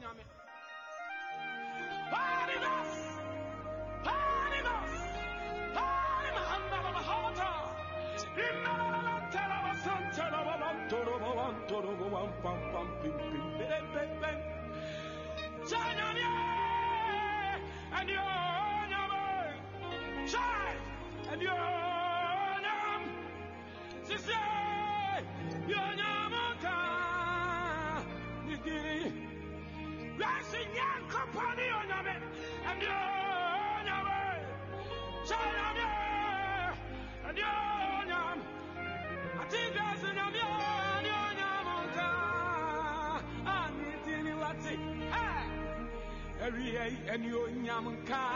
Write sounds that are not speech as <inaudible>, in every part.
nyame Anyonamonka, Nidini,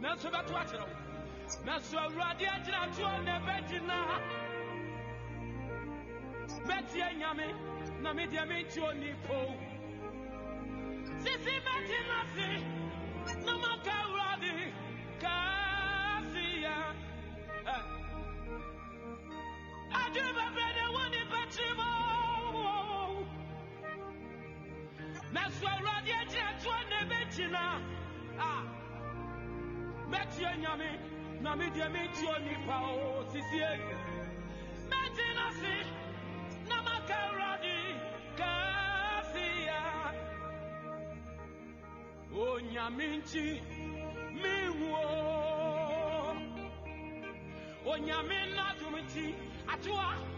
nanso bɛto akyerɛ wo nanso awurade agyina toɔ na ɛbɛgyina mɛtie nyame na medeɛ mente onipo sisi mɛgyina se na medeɛ mente onipa o sisie mɛgyina se na maka awurade kaasiya onyame nti menwuo onyame nnadom nti atoa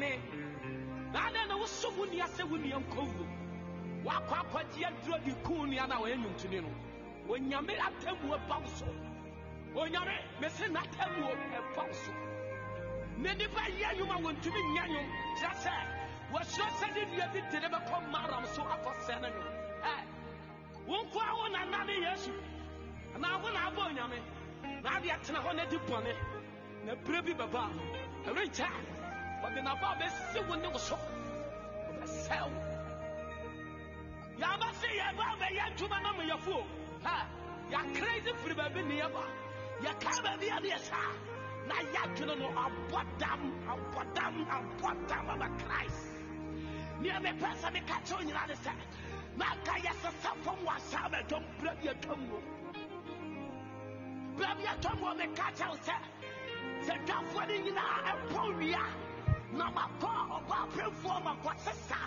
yɛ bɔne na na wosɔ wo nua sɛ wo nua nkɔwu wakɔ akɔgye aduro de kuu nua no a wɔyɛ nnwontoni no. Onyame atammuo ba wo so. Onyame mese n'atammuo ɛba wo so. Na nipa yɛ nnwom a wɔntumi nyɛ nnwom kyerɛ sɛ wɔahyerɛ sɛ ne nua bi de ne bɛkɔ maram so akɔsɛ no. Nnwom ɛ wo nko a wo nana ne yesu. Anaa wo na abɔ onyame. Na ade atena hɔ na di bɔne. Na berɛ bi bɛba ɛrenkyɛ a ɔde n'aba a bɛsi wo ne wo so. Ɔbɛsɛe wo yɛaba se yɛba bɛyɛ adwuma na meyɛfo o. Ha yɛakrɛse firi baabi ne yɛba yɛka baabi a ne yɛ saa na yɛadwene no abɔ dam abɔ dam abɔ dam ama christ. Neɛ mepɛ sɛ meka kyerɛ nyina ne sɛ na aka yɛsesa fam wɔ asaa bɛdɔm berɛ bi atwam wo berɛ bi atwam wɔ meka kyerɛ wo sɛ sɛ dwafoɔ no nyinaa ɛpɔ wia na makɔ ɔba apɛfoɔ makɔ sesa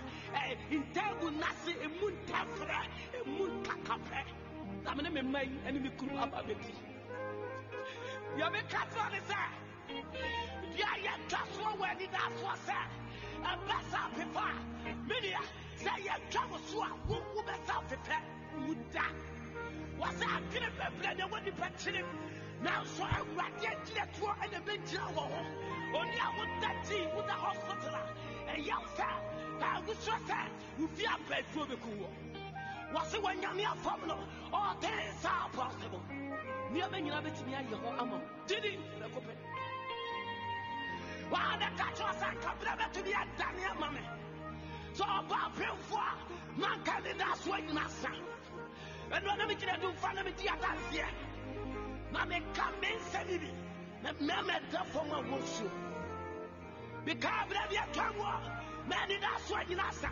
ntagu nase ɛmu ntɛfrɛ ɛmu nkakapɛ na mene me mma yi ɛne me kuru aba bɛti deɛ meka kyerɛ ne sɛ deɛ yɛtwa soɔ wɔ anidasoɔ sɛ ɛbɛ sa pepa. A menea sɛ yɛtwa wo so a wowu bɛsa fefɛ wu da. Wɔsɛ adwene bɛbrɛ ne wɔ nipa kyerem nanso awurade agyina toɔ ɛna bɛgyina wɔ hɔ. Ɔne a woda tii woda hospital a ɛyam sɛ awosoro sɛ wofi abɛaduo bɛku wɔ. Wɔse wɔnyame afam no things are possible nneɛma nyinaa bɛtumi ayɛ hɔ ama wo. Didi bɛkɔpɛ waade ka kyerɛ sɛ nkabrɛ bɛtumi adane ama me. Sɛ ɔba apemfoɔ a manka ne da soɔ nyina sa. Ɛno na megyina do mfa na medi adanseɛ na meka me nsɛm bi. Na mmarima ɛda fam a wɔnsuo mekaa berɛ bi atwamoɔ na ɛne da so anyina sa.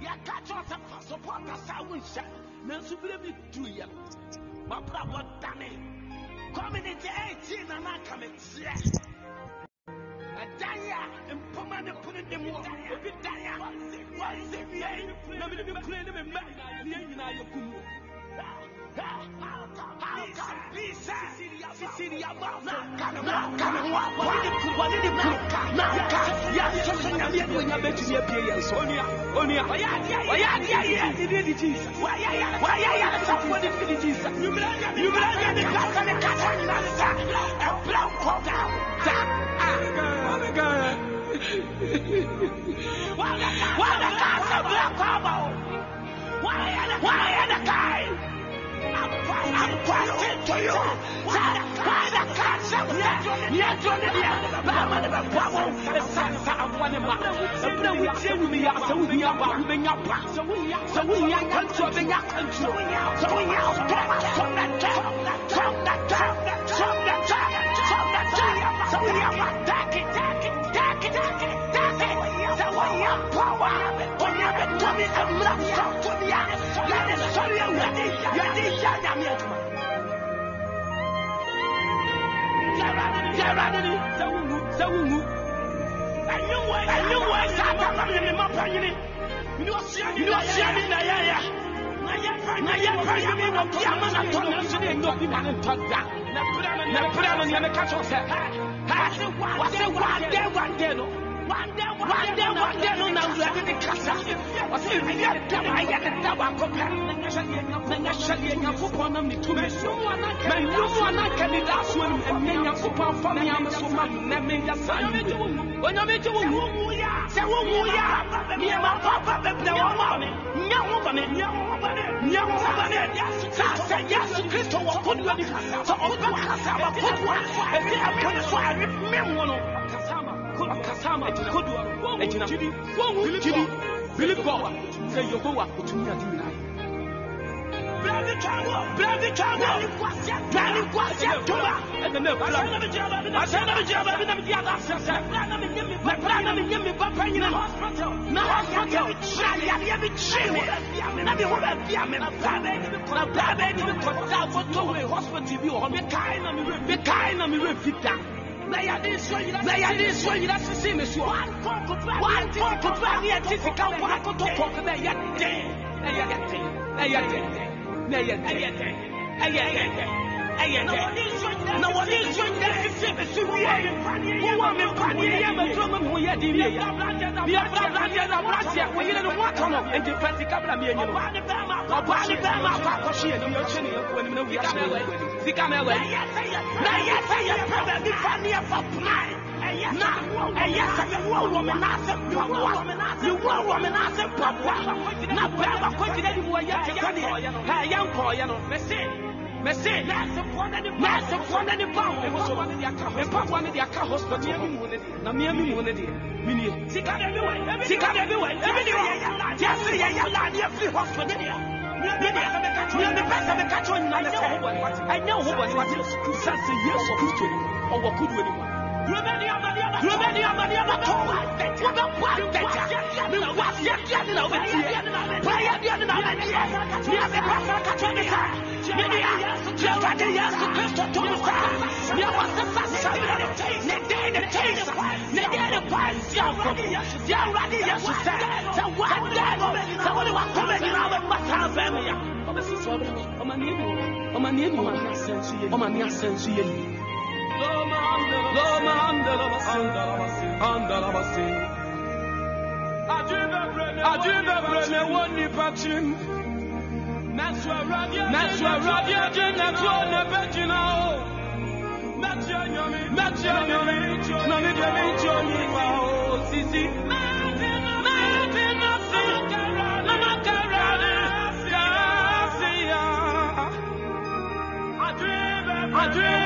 Yɛka kyerɛ sɛ fa sopɔta saa wonhyɛ. Nanso berɛ bi duruyɛ no mabrabɔ dane. Community 18 na na aka meteɛ ɛdan a mpoma ne pono ne mu obi dan a wɔnse wie. Na mede me kura ne me mma ne yɛn nyinaa yɛku mu How can be said? Sisiria ma na kana na kana wa wani ni ku wani ni ku na ka ya so so nya me do nya betumi apie yɛn so onua onua ɔyɛ adeɛ ɔyɛ adeɛ yɛ ne di Jesus wɔyɛ yɛ wɔyɛ yɛ sa fo ne fi Jesus yubira nya yubira nya ne ka ka ne ka sa nyina sa ɛbra nkɔ da da ah wala ka sa bra kɔ ba o wɔyɛ ne wɔyɛ ne kai I'm questioning to you. Why the concept that you're doing it? wande wande no na awurade ne kasa ɔsɛ biribi ada ma ayɛ ne da baako pɛ manya hyɛdeɛ nyankopɔn nam ne tumi so manyumu a na nka ne daa so anim ɛnɛ nyankopɔn fa me ame so ma nnɛ menyɛ saa onyame gye wo wu sɛ wo wu yɛ a nneɛma papa bɛbrɛ wɔ ma nyɛ ho bɔne nyɛ ho bɔne saa sɛ yesu kristo wɔ kodeɛ ni sɛ ɔbɛkasa wɔkodoa ɛbi apɔne so a me wo no ɔkasa ma kodoa agyina wohu gyidi believe god sɛ yehowa ɔtumi ade nyinaa Brandi chango, brandi chango, brandi kwasi atuma. Ɛna ne kura mi, asɛn na mi gyina baabi na mi di ada asɛsɛ. Na kura na mi nye mi ba panyin no. Na hospital kyerɛ yadeɛ bi kyerɛ mi. Na mi ho bɛ bia mi na baa bɛ ni mi kɔ. Na baa bɛ ni mi kɔ da foto wei hospital bi wɔ hɔ. Mi kae na mi wɛ, mi kae na mi wɛ fi da. Na yade nsuo nyina, na yade nsuo nyina sisi mi soɔ. One pɔn kutura ni ɛti sika nkɔ akoto pɔn na ɛyɛ den, ɛyɛ den, ɛyɛ den na ɛyɛ dɛ ɛyɛ dɛ ɛyɛ dɛ na wɔde nsuo nyina sisi bɛsi wie wowɔ me mpadeɛ yɛ mɛturo ma me ho yɛ de wie yɛ deɛ brabradeɛ na braseɛ wɔyere ne ho atɔ no enti pɛ sika bra meɛnyi no ɔbaa ne bɛrima akɔ akɔhye yɛ ne yɛkyɛ ne yɛkɔ anim na wia hyɛ ne sika ma ɛwɔ na ɛyɛ sɛ yɛpɛ baabi fa ne yɛfa pnae na ɛyɛ sɛ yɛwɔ wɔ me n'ase mpaboa yɛwɔ wɔ me n'ase mpaboa na bɛrima kɔgyina ne mu wɔyɛ te sɛ deɛ ɛyɛ nkɔɔyɛ no mɛse mɛse nɛɛsefoɔ no ne ba wo mpaboa no de aka hospital na meami mu no deɛ menie sika de bi wɔ yɛse yɛyɛ laadeɛ firi hospital deɛ mepɛ sɛ meka kyerɛ nyina ne sɛ ɛnyɛ wo ho bɔne wate sɛ sɛ yesu kristo ɔwɔ kodoɔ ni mu Ọmọ ní asẹ́nsu yẹn ni.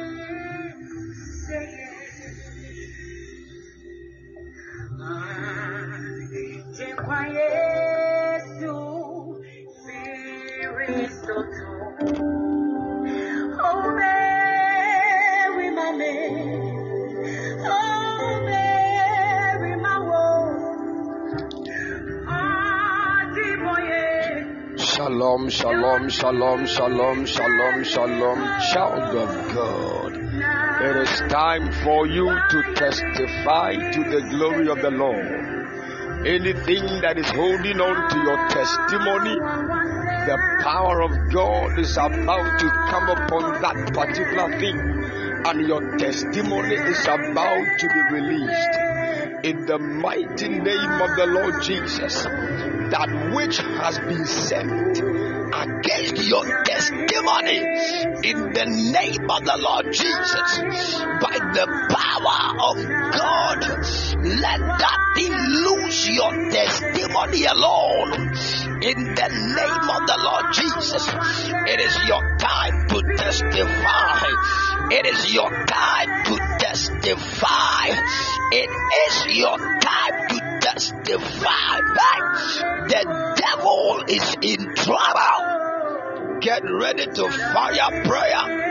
Minia. Naswa radio jenya tuone pechina o. Metia, metia. Shalom, shalom, shalom, shalom, shalom, shalom, child of God. It is time for you to testify to the glory of the Lord. Anything that is holding on to your testimony, the power of God is about to come upon that particular thing, and your testimony is about to be released. In the mighty name of the Lord Jesus, that which has been sent against your testimony in the name of the Lord Jesus by the power of God. Let that thing lose your testimony alone. In the name of the Lord Jesus it is your time to testify. It is your time to testify. It is your time to testify. That the devil is in trouble. Get ready to fire prayer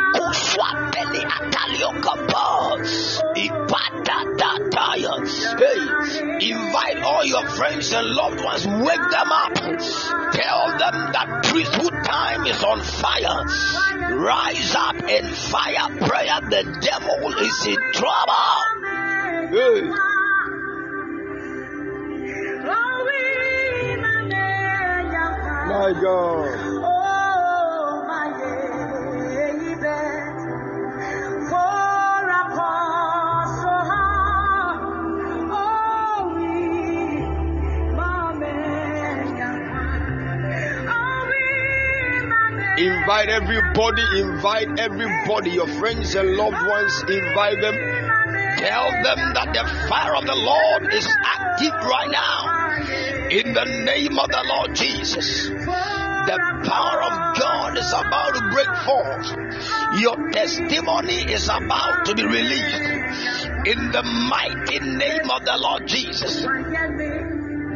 pele atalio kapa. Ipata dataya. Hey, invite all your friends and loved ones. Wake them up. Tell them that priesthood time is on fire. Rise up and fire prayer. The devil is in trouble. Hey. My God. Invite everybody, invite everybody, your friends and loved ones, invite them. Tell them that the fire of the Lord is active right now. In the name of the Lord Jesus. The power of God is about to break forth. Your testimony is about to be released. In the mighty name of the Lord Jesus.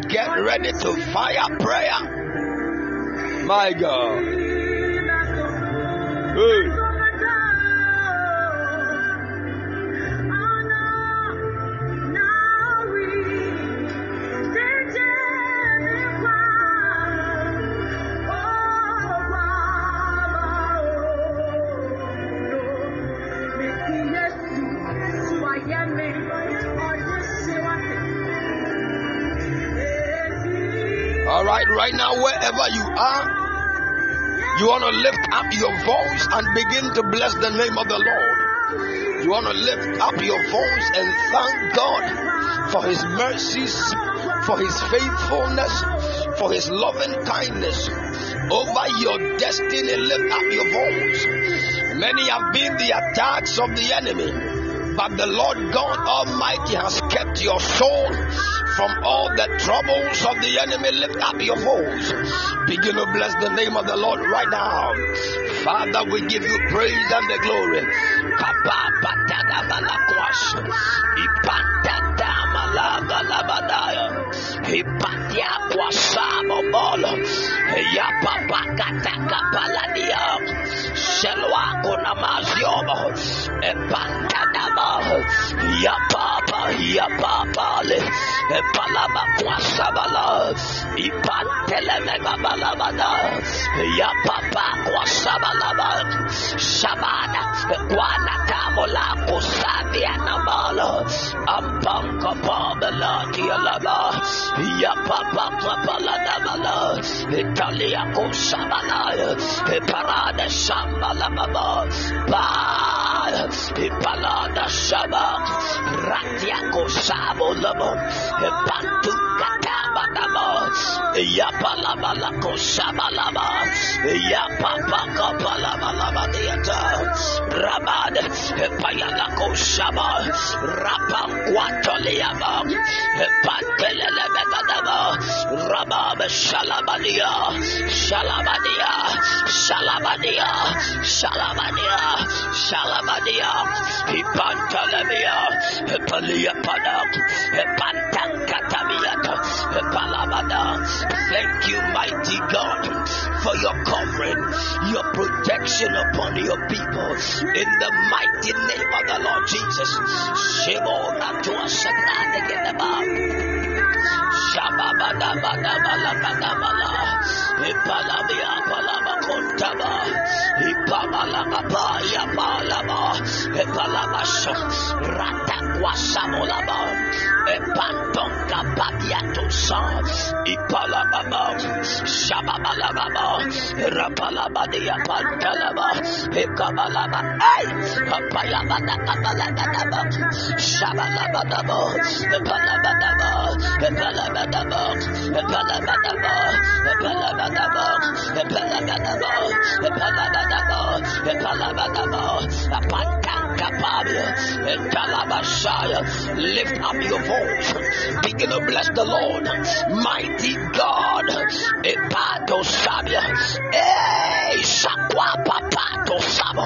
Get ready to fire prayer. My God. All right, right now, wherever you are, you want to lift up your voice and begin to bless the name of the Lord. You want to lift up your voice and thank God for His mercies, for His faithfulness, for His loving kindness over your destiny. Lift up your voice. Many have been the attacks of the enemy, but the Lord God Almighty has kept your soul from all the troubles of the enemy. Lift up your voice. Begin to bless the name of the Lord right now. Father, we give you praise and the glory. Hipatia kwa samo bolo ya papa kataka paladia selwa kuna maziobo epantadaba ya papa ya papa le. Epalaba kwa sabala ipantele balabada ya papa kwa sabalaba shabada kwa natamo la kusabia na bala. Ampanka pabala tialaba ya papa papa bala italia kusabala oh, parada shambala baba ba ipalada shaba ratia kusabo labo pantu kataba namo ya palabala kusaba laba ya papa kapalabala Epaliata, Ramad, Epayalako Shaba, Epatelebadaba, Rabab Shalabania, Shalabania, Shalabania, Shalabania, Shalabania, Ipantalemia, Epalia Padak, Epantankatamiata, Epalabada. Thank you, mighty God, for your covering, your protection upon your people. In the mighty name of the Lord Jesus. Shababadabadabalabadabala. Ipalabia palabakontaba. Ipabalababa yapalaba. Ipalabasha. Ratakwasamolaba. Epantonka badiatosa. Ipalababa. Shababalababa. Rapalabadia pantalaba. Ikabalaba. Ay! Apayabadakabalabadaba. Shabalabadaba. Ipalabadaba. Lift up your voice. Begin to bless the Lord. Mighty God. Sabia. Papato sabo.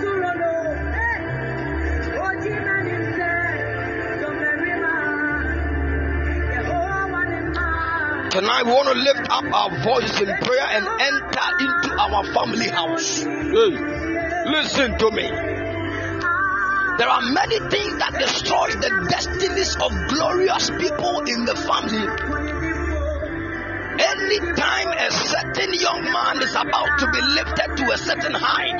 Tonight we want to lift up our voice in prayer and enter into our family house. Hey, listen to me. There are many things that destroy the destinies of glorious people in the family. Anytime a certain young man is about to be lifted to a certain height,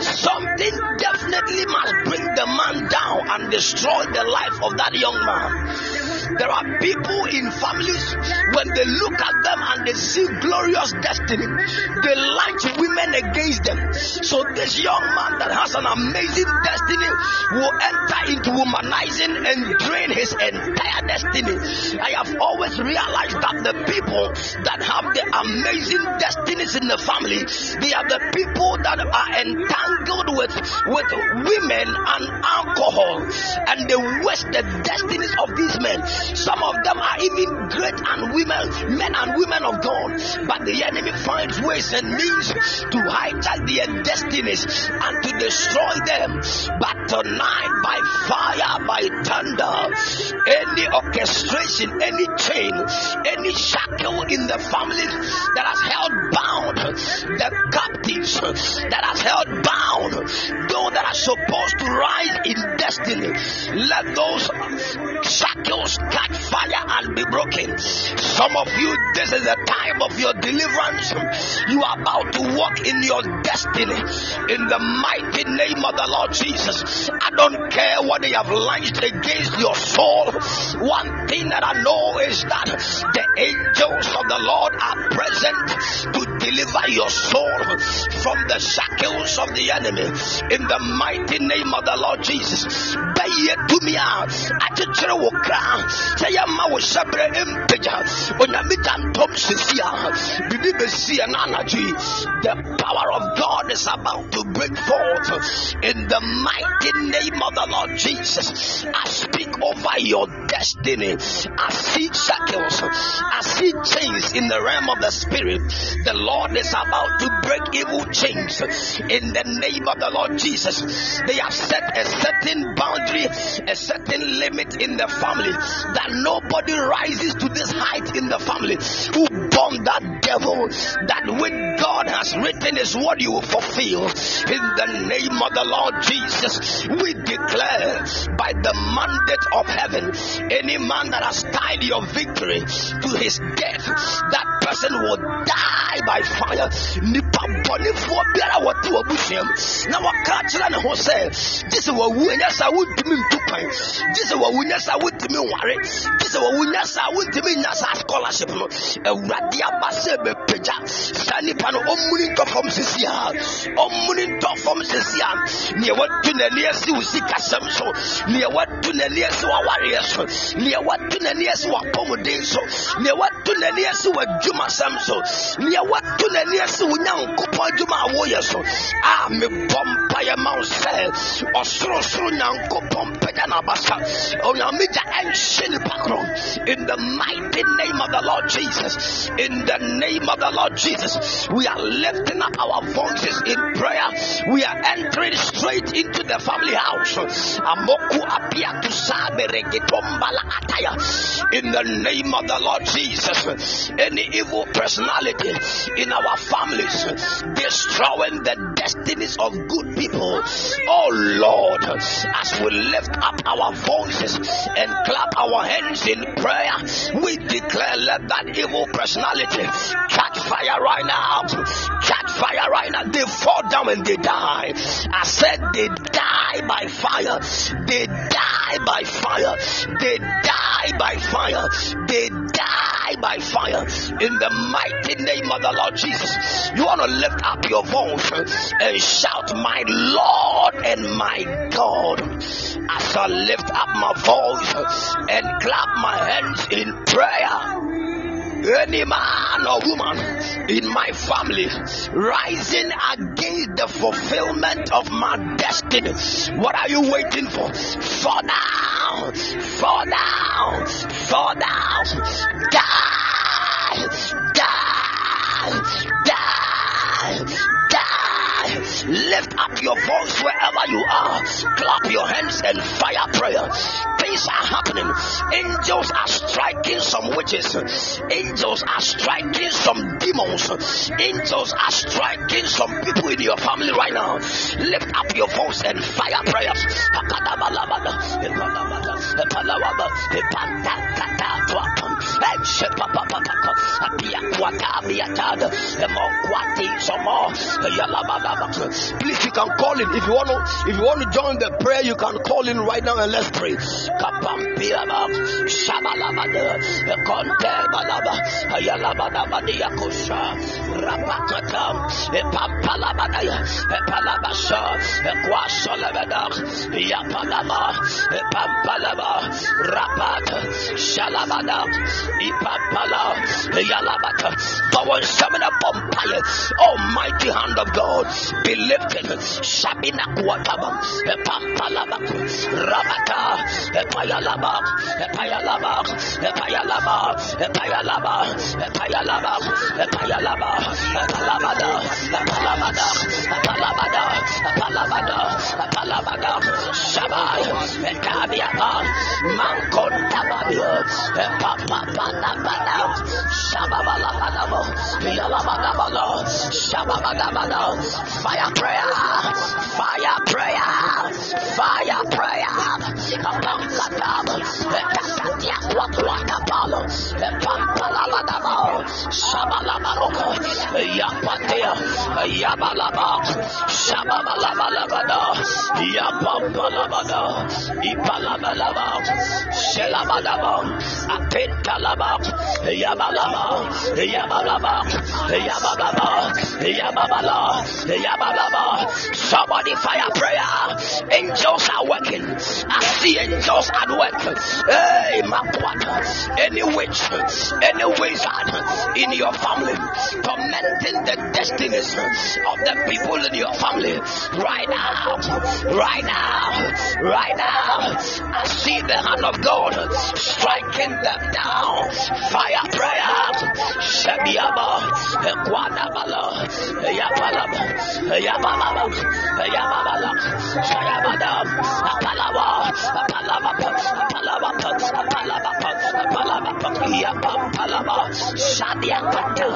something definitely must bring the man down and destroy the life of that young man. There are people in families, when they look at them and they see glorious destiny, they launch women against them. So, this young man that has an amazing destiny will enter into womanizing and drain his entire destiny. I have always realized that the people that have the amazing destinies in the family, they are the people that are entangled with, with women and alcohol, and they waste the destinies of these men. Some of them are even great and women, men and women of God, but the enemy finds ways and means to hijack their destinies and to destroy them. But tonight, by fire, by thunder, any orchestration, any chain, any shackle in the family that has held bound the captives, that has held bound those that are supposed to rise in destiny, let those shackles catch fire and be broken. Some of you, this is the time of your deliverance. You are about to walk in your destiny in the mighty name of the Lord Jesus. I don't care what they have launched against your soul. One thing that I know is that the angels of the Lord are present to deliver your soul from the shackles of the enemy in the mighty name of the Lord Jesus. Bɛyɛ tumi a akyekyere wo kra sɛ yɛma wo hyɛberɛ mpagya onyame gya ntom sesi a biribi the power of God is about to break forth in the mighty name of the Lord Jesus. I speak over your destiny. I see shackles, I see chains in the realm of the spirit. The Lord is about to break evil chains in the name of the Lord Jesus. They have set a certain boundary, a certain limit in the family that nobody rises to this height in the family who born that devil that when God has written his word you will fulfill. In the name of the Lord Jesus we declare by the mandate of heaven any man that has tied your victory to his death that person will die by fire. Nipa bɔnefoɔ biara wɔte wɔ busuam na wɔka kyerɛ ne ho sɛ gye sɛ wawu ɛnyɛ saa wontumi ntu kwan gye sɛ wawu nyɛ saa wontumi nware sɛ wawu nyɛ saa wontumi nya saa scholarship. No awurade aba sɛ bɛpagya saa nipa no ɔmmuni ntɔ fam sisi a ɔmmuni ntɔ fam sisi a neɛ watu n'ani asi wo sikasɛm so neɛ watu n'ani asi w'awareɛ so. Neɛ watu n'ani asi w'apɔmuden so. Neɛ watu n'ani asi w'adwumasɛm so. Neɛ watu n'ani asi wo nyankopɔn adwuma a woyɛ so. A mebɔ mpayɛ ma wo sɛ ɔsorosoro nyankopɔn mpagya n'abasa onyame gya ɛnhye nipa korɔ in the mighty name of the Lord Jesus. In the name of the Lord Jesus. We are lifting up our voices in prayer. We are entering straight into the family house. In the name of the Lord Jesus. Any evil personality in our families destroying the destinies of good people. Oh Lord as we lift up our voices and clap our hands in prayer. We declare let that evil personality catch fire right now. Catch fire right now. They fall down and they die. I said they die by fire. They die by fire. They die by fire. They die by fire. In the mighty name of the Lord Jesus you want to lift up your voice and shout my Lord and my God. As I lift up my voice and clap my hands in prayer any man or woman in my family rising against the fulfillment of my destiny. What are you waiting for? Fall down, fall down, fall down, die, Lift up your voice wherever you are. Clap your hands and fire prayer. Things are happening. Angels are striking some witches. Angels are striking some demons. Angels are striking some people in your family right now. Lift up your voice and fire prayers. Please, you can call in if you want to. If you want to join the prayer, you can call in right now and let's pray. Shalabada, Ipampala, Yalabata, Power Stamina Pompire, Almighty hand of God, be lifted, Sabina Quataba, Epampalaba, Rabata, Epayalaba, Epayalaba, Epayalaba, Epayalaba, Epayalaba, Epayalaba, Epalabada, Epalabada, Epalabada, Epalabada, Epalabada, Shabai, Ekabiaba, Mankontababio, Epapapanabada, Shababalabadabo, Yalabadabado, Shababadabado, Fire prayer, fire prayer, fire prayer, Apampatab, Ekatatia, Wakwakapalo, Epampalabadabo, Shabalabaloko, Yapatia, Yabalaba, Shababalabalabada, Yapampalabada, Ipalabalaba, Shelabadaba, Apentalaba, Yabalaba, Yabalaba, Yabalaba, Yababala, Yabalaba. Somebody fire prayer. Angels are working. I see angels at work. Hey, Makwata. Any witch, any wizard in your family, tormenting the destinies of the people in your family. Right now, right now, right now, I see the hand of God striking them down. Fire prayer. Shabiaba, Equanabala, Yapalaba, Yabalaba, Yabala, Shayabada, Apalava, A Palava puts Apalava, Apalava, Apalava, Apalava, Yapalava, Shadiakata,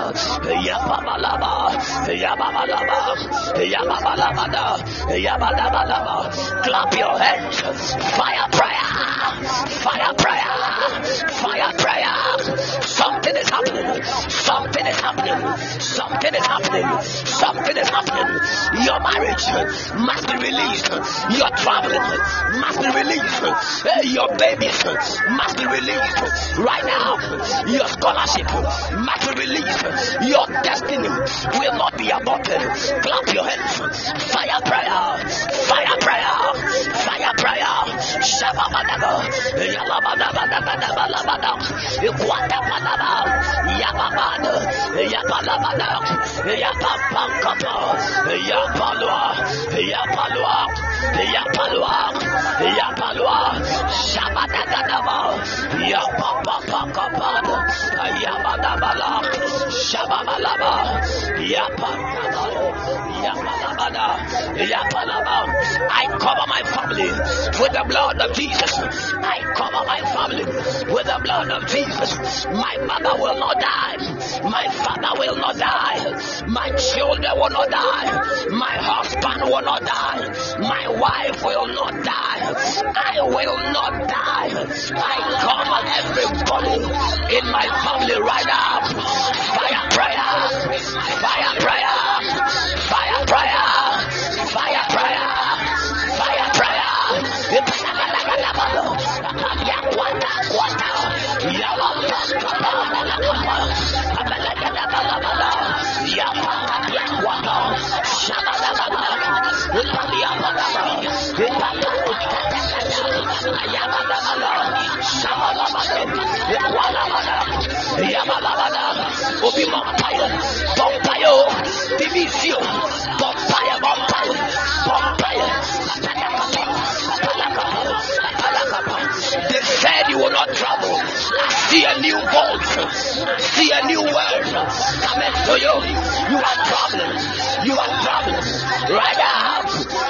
Yababalaba, Yababalaba, Yababalabada, Yabalabalaba. Clap your hands. Fire prayer. Fire prayer. Fire prayer. Something is happening. Something is happening. Something is happening. Something is happening. Your marriage must be released. Your traveling must be released. Your babies must be released. Right now, your scholarship must be released. Your destiny will not be aborted. Clap your hands. Fire prayer. Fire prayer. Fire prayer. Shababadaga. Yalabadabadabadabalabada. Ikwadabalaba. Yababada. Yabalabada. Yapapankapa. Yapalwa. Yapalwa. I cover my family with the blood of Jesus. I cover my family with the blood of Jesus. My mother will not die. My father will not die. My children will not die. My husband will not die. My wife will not die. I will not die. I cover everybody in my family right now. Fire prayer. Fire prayer. Obi Vampire, Vampire, Divisio, Vampire, Vampire, Vampire, they said you will not travel. See a new world. See a new world coming to you. You are traveling. You are traveling. Right now.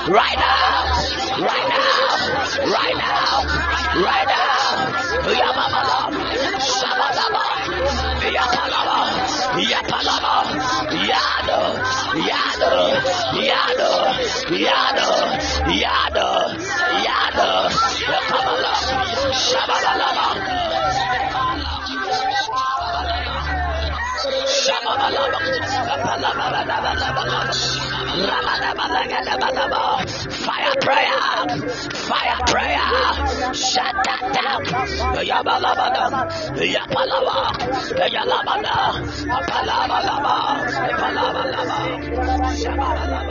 Right now. Right now. Right now. Right now. Yababala. Shabalaba. Yapalaba. Yada. Yada. Yada. Yada. Yada. Yada. Yapalaba. Shabalaba. Fire prayer, fire prayer, shut that down. Yabalabada, Yapalaba, Yalabada, Apalabalaba, Apalabalaba, Shabalaba,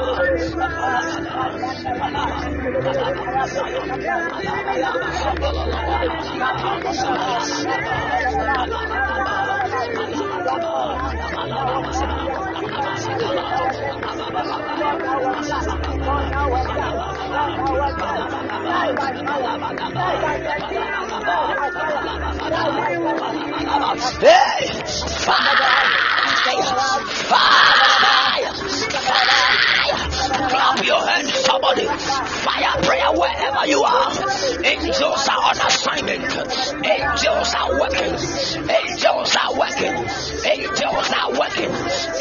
Hey! Fire! Fire! Clap your hands, somebody. Fire prayer wherever you are. Angels are on assignment. Angels are working. Angels are working. Angels are working.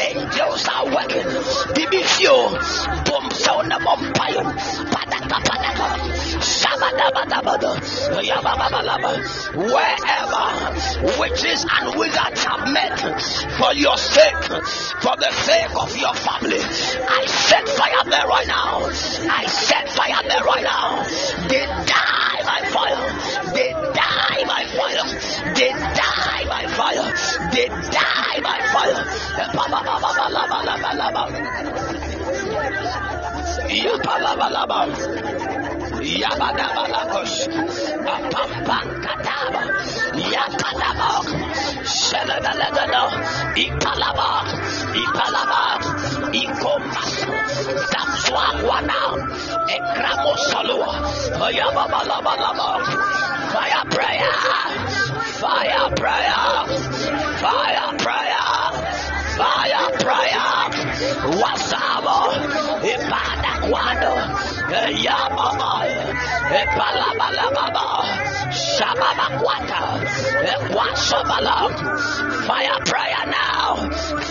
Angels are working. Divisio. Boom sound of umpire. Padaka padaka. Wherever witches and wizards have met for your sake, for the sake of your family, I set fire there right now. I set fire there right now. They die by fire. They die by fire. They die by fire. They die by fire. Yapalabalaba. Yabadabalabos. Apampakataba. Yapalabok. Shalabalagado. Ipalabok. Ipalabok. Ikomas. Dam Ekramo Salua, Fire Prayer, Fire Prayer, Fire Prayer, Fire Prayer, Guano. Fire prayer now,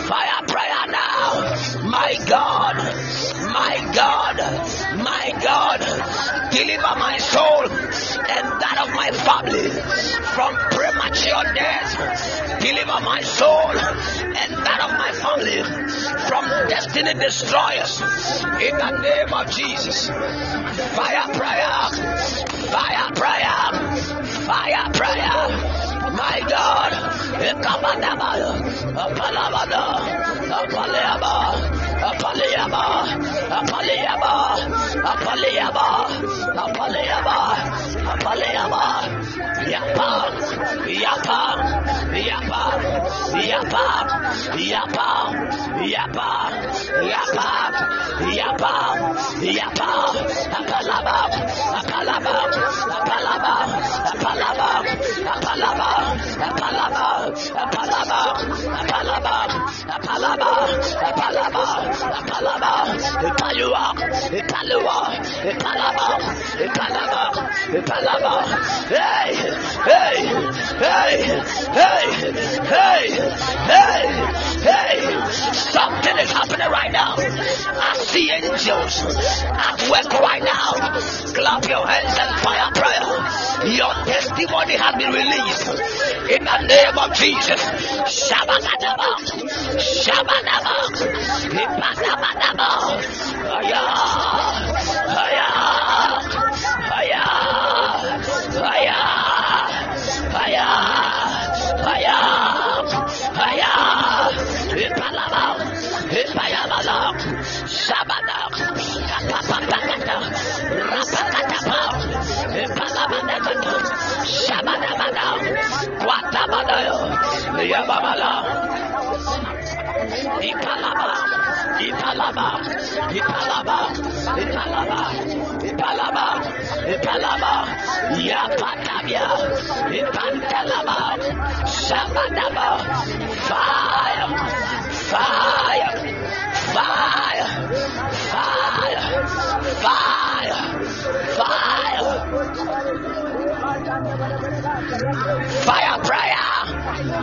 fire prayer now, my God. My God. My God. Deliver my soul and that of my family from premature death. Deliver my soul and that of my family from destiny destroyers. In the name of Jesus. Fire prayer. Fire prayer. Fire prayer. My God. Ekabadabaya. Apalabada. Apaleaba. Apaleaba. Apaleaba. Apaleaba. Apaleaba. Apaleaba. Yapa. Yapa. Yapa. Yapa. Yapa. Yapa. Yapa. Yapa. Yapa. Apalaba. Apalaba. Apalaba. Apalaba. Apalaba. Apalaba. Apalaba. Apalaba. Apalaba. Apalaba. Apalaba. Hey! Hey! Hey! Hey! Hey! Hey! Hey! Something is happening right now. I see angels at work right now. Clap your hands and fire prayer. Your testimony has been released in the name of Jesus. 巴达巴达巴，哎呀，哎呀，哎呀，哎呀，哎呀，哎呀，哎呀，哎巴拉巴，哎巴呀巴拉，沙巴达，巴巴巴巴巴达，拉巴达达巴，哎巴拉巴达巴达，沙巴达巴达，瓜达巴达，哎呀巴巴拉。Ipalaba, Ipalaba, Ipalaba, Ipalaba, Ipalaba, Ipalaba, Yapatabia, Ipantalaba, Shabadaba, fire, fire, fire, fire, fire, fire, fire prayer.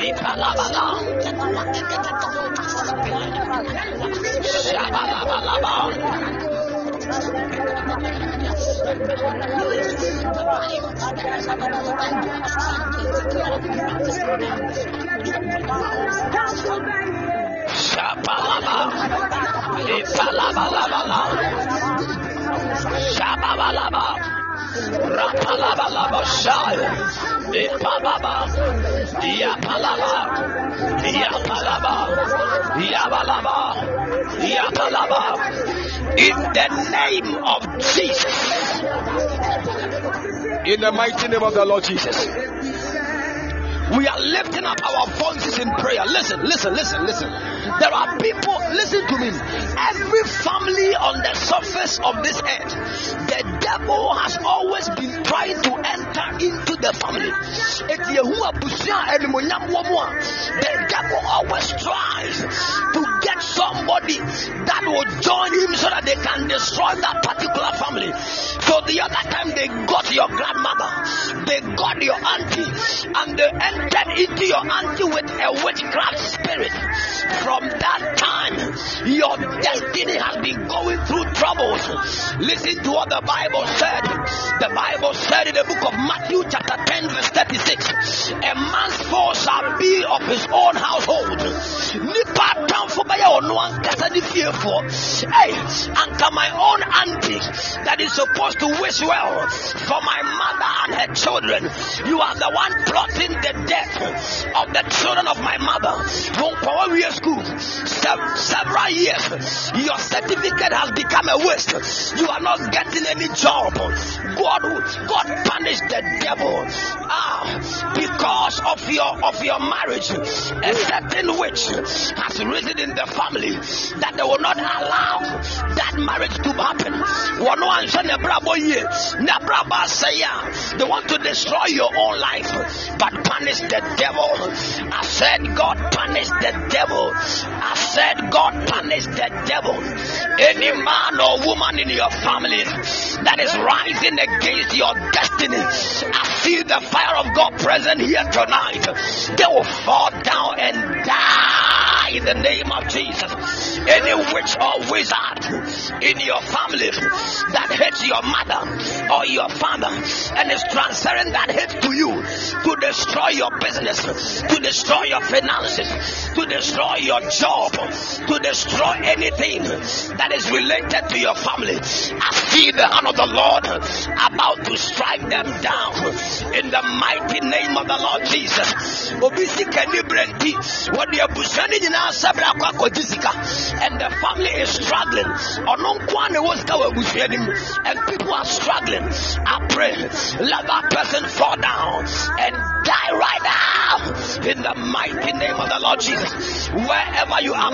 你把喇叭拉下来下巴拉巴拉巴拉巴拉巴拉巴拉巴拉巴拉巴拉巴拉巴拉巴巴巴拉巴拉巴拉巴拉巴拉 In the name of Jesus. In the mighty name of the Lord Jesus. We are lifting up our voices in prayer. Listen, listen, listen, listen. There are people, listen to me. Every family on the surface of this earth, the devil has always been trying to enter into the family. The devil always tries to get somebody that will join him so that they can destroy that particular family. So the other time they got your grandmother, they got your auntie, and they entered into your auntie with a witchcraft spirit. From that time, your destiny has been going through troubles. Listen to what the Bible said. The Bible said in the book of Matthew, chapter 10, verse 36 A man's foe shall be of his own household. Nipa tamfo bɛyɛ ɔno ankasa ne fiefoɔ hey anka my own auntie that is supposed to wish well for my mother and her children you are the one plotting the death of the children of my mother wonkɔwɔ wie school Se- several years your certificate has become a waste. You are not getting any job. God god punish the devil. Ah because of your of your marriage a certain witch has risen in the family that they will not allow that marriage to happen. They want to destroy your own life but punish the devil. I said god punish the devil i said god punish the devil. Any man or woman in your family that is rising against your destiny i feel the fire of god present here tonight. They will fall down and die in the name of jesus. Any witch or wizard in your family that hates your mother or your father and is transferring that hate to you to destroy your business, to destroy your finances, to destroy your job, to destroy anything that is related to your family. I see the hand of the Lord about to strike them down in the mighty name of the Lord Jesus. And the family is struggling. And people are struggling. I pray, let that person fall down and die right now in the mighty name of the Lord Jesus. Wherever you are,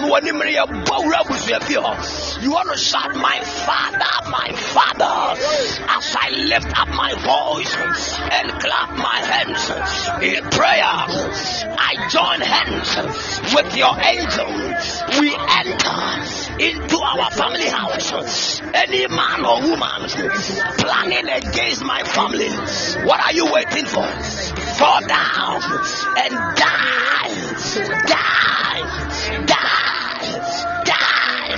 you want to shout, My Father, my Father, as I lift up my voice and clap my hands in prayer. I join hands with your angel. We enter into our family house. Any man or woman planning against my family, what are you waiting for? Fall down and die, die, die, die,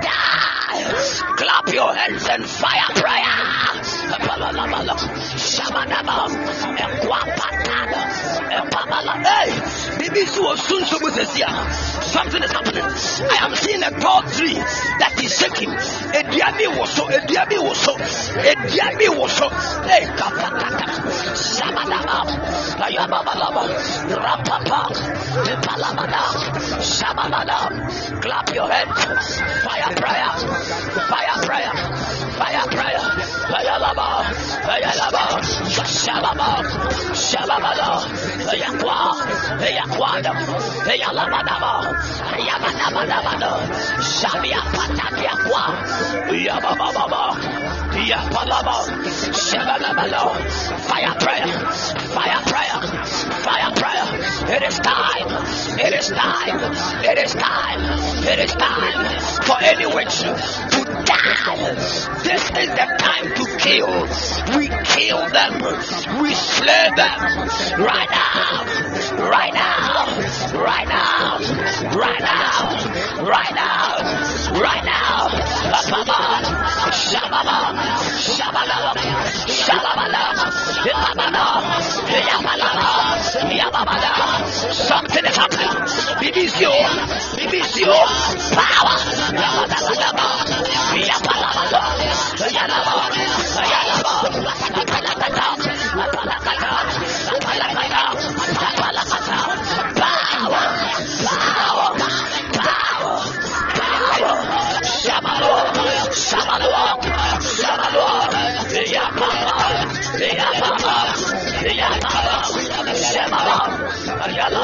die. Clap your hands and fire prayer. Hey, BBC was soon so good this year. Something is happening. I am seeing a tall tree that is shaking. A diabi was so, a diabi was so, a diabi was so. Hey, Kapakata, Shabadaba, Ayababalaba, Rapapa, Epalabada, Shabadaba. Clap your hands. Fire prayer, fire prayer, fire prayer. Ayalaba, Ayalaba, Shababa, Shababada, 哎呀，哇，哎呀，哇的，哎呀，啦吧啦吧，哎呀吧啦吧啦吧的，啥子呀？把咱电，哎呀吧吧吧吧。Fire prayer, fire prayer, fire prayer. It is time, it is time, it is time, it is time for any witch to die. This is the time to kill. We kill them. We slay them. Right now. Right now. Right now. Right now. Right now. Right now. Shababa. Shababa. Yababa. Yababa. Something is happening. BBC. BBC. Power.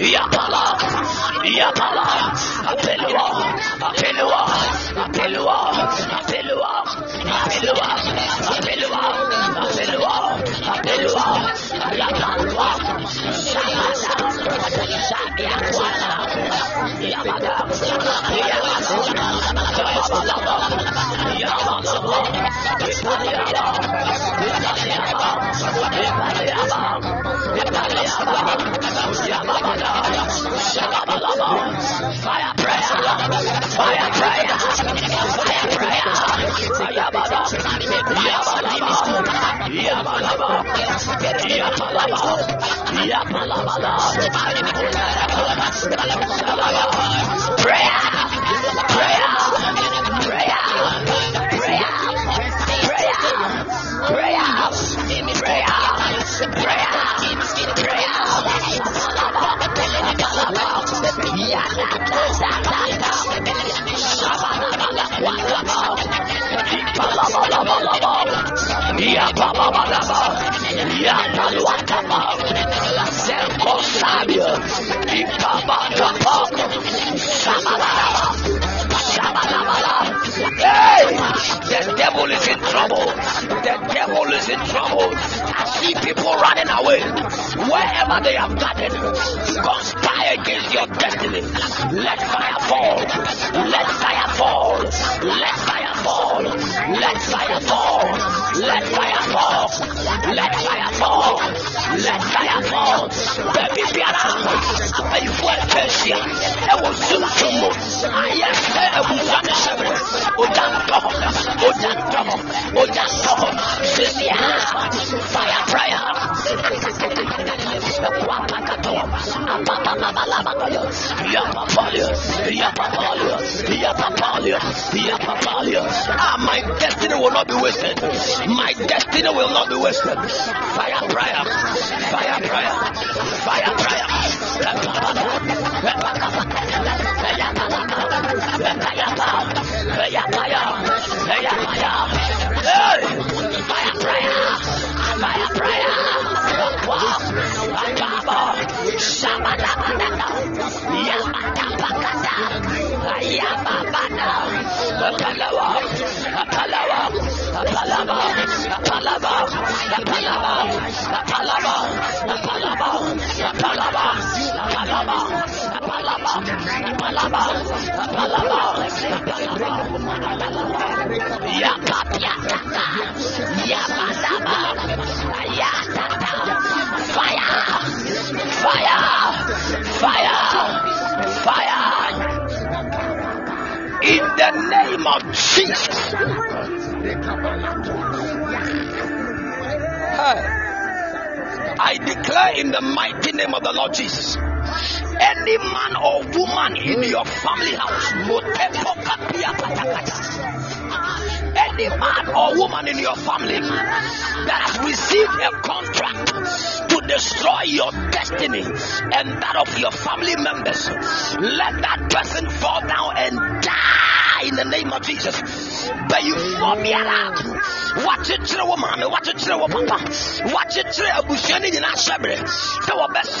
Yababa. Yababa. Fire prayer. Yabba Fire prayer, fire prayer, fire prayer. Yabala, yabala, yabala, yabala, yabala, yabala. Prayer. The devil is in trouble. The devil is in trouble. Wherever they have gathered, conspire against your destiny. Let fire fall. Let fire fall. Let fire fall. Let fire fall. Let fire fall. Let fire fall. Let fire fall. Baby Biara, I to see. I will soon come. I am a woman. Ojanto, Ojanto, Ojanto, Sisia, fire prayer. Ah, my destiny will not be wasted. My destiny will not be wasted. Fire prayer, fire prayer, fire prayer. Fire prayer, fire prayer. Hey, fire prayer, fire prayer. Wow, Akaba, Shabadabada, Yamadabakada, Ayababada, Apalawa, Apalawa, Apalaba, Apalaba, Apalaba, Apalaba, Apalaba, Apalaba, Apalaba, Apalaba, Apalaba, Apalaba, Yapapyataka, Yamadaba, Ayatata, fire, fire, fire, fire. In the name of Jesus. Hey. I declare in the mighty name of the Lord Jesus. Any man or woman in your family house, any man or woman in your family that has received a contract to destroy your destiny and that of your family members, let that person fall down and die in the name of Jesus. But you for me Watch it through woman, watch it through papa, watch it a bushani in a shabre. So a best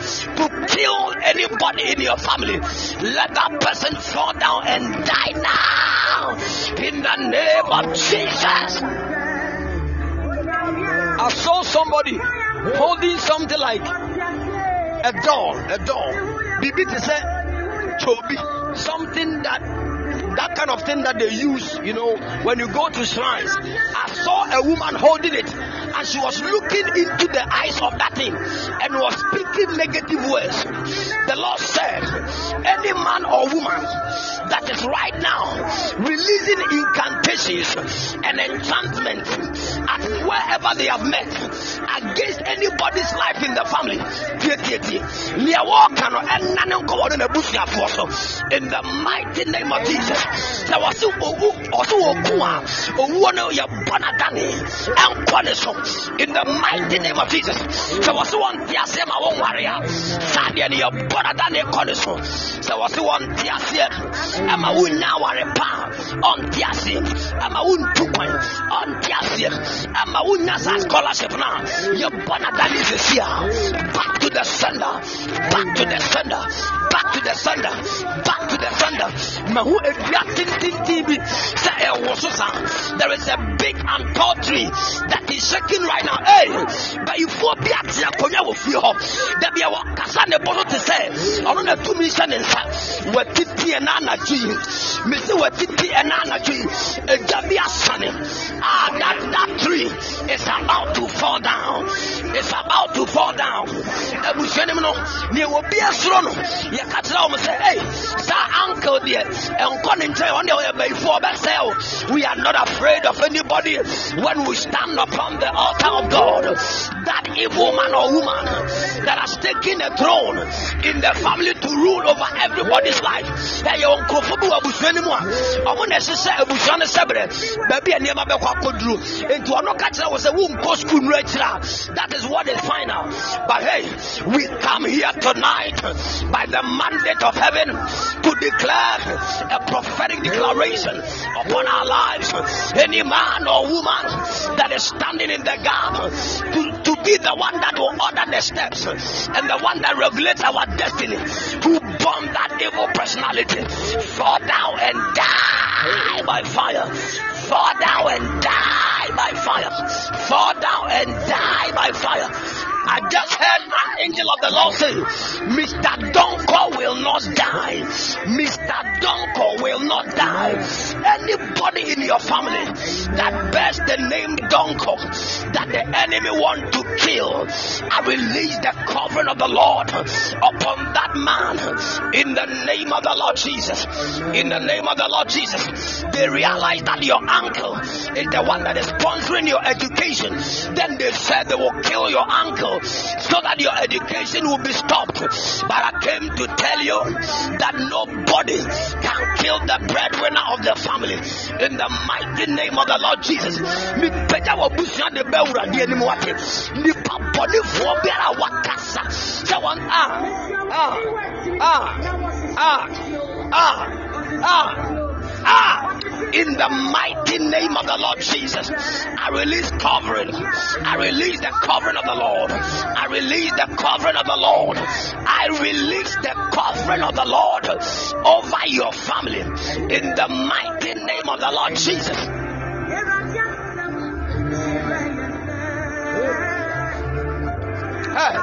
to kill anybody in your family let that person fall down and die now in the name of Jesus. I saw somebody holding something like a doll, a doll. Bibi to say, chobi, something that that kind of thing that they use, you know, when you go to shrines. I saw a woman holding it, and she was looking into the eyes of that thing and was speaking negative words. The Lord said, Any man or woman that is right now releasing incantations and enchantment at wherever they have met against anybody's life in the family. In the mighty name of Jesus. na wɔsi owu ɔsi oku a owuo no yɛ bɔ na dani ɛnkɔ ne so. In the mighty name of jesus. Sɛ wɔsi wɔn ti aseɛ ma wɔn wari a saa deɛ no yɛ bɔ na dani kɔ ne so. Sɛ wɔsi wɔn ti aseɛ ɛma wɔn nya wari paa ɔn ti aseɛ ɛma wɔn kwan ɔn aseɛ ɛma wɔn saa scholarship na. Yɛ bɔ na dani a. the sender. Back to the sender. Back to the sender. Back to the sender. Ma ho adua tintintin bi sɛ ɛwɔ so there is a big and tall tree that is shaking right now. Hey bayifoɔ bi ate akonnwa wɔ fie hɔ dabi a wɔkasa ne bɔ so te sɛ ɔno na tumi hyɛ ne nsa. Watiti ɛna anadwo yi. Mesi watiti ɛna anadwo yi. Agya bi asane ah that that tree is about to fall down. It's about to fall down nim sɛ uncle we are not afraid of anybody when we stand upon the altar of God. That evil man or woman that has taken a throne in the family to rule over everybody's life. Ɛyɛ wɔn nkurɔfoɔ bi wɔ abusua no mu a ɔmo na ɛhyehyɛ abusua no sɛbrɛ. Baabi a nneɛma bɛkɔ akɔduro nti ɔno ka kyerɛ sɛ that is what is final. But hey we come here tonight by the mandate of heaven to declare a prophetic declaration upon our lives. Any man or woman that is standing in the gap to, to be the one that will order the steps and the one that regulates our destiny who bomb that evil personality. Fall down and die by fire. Fall down and die by fire. Fall down and die by fire I just heard an angel of the Lord say, Mr. Donko will not die. Mr. Donko will not die. Anybody in your family that bears the name Donko that the enemy want to kill, I release the covering of the Lord upon that man in the name of the Lord Jesus. In the name of the Lord Jesus. They realize that your uncle is the one that is sponsoring your education. Then they said they will kill your uncle so that your education will be stopped. But I came to tell you that nobody can kill the breadwinner of the family in the mighty name of the Lord Jesus. Me pagya wɔ busua de bɛ wurade anim wate nipa bɔnefoɔ biara wakasa sɛ wɔn a a ah, a ah, a ah, a a Ah, in the mighty name of the Lord Jesus, I release covering. I release the covering of the Lord. I release the covering of the Lord. I release the covering of the Lord over your family in the mighty name of the Lord Jesus. Hey.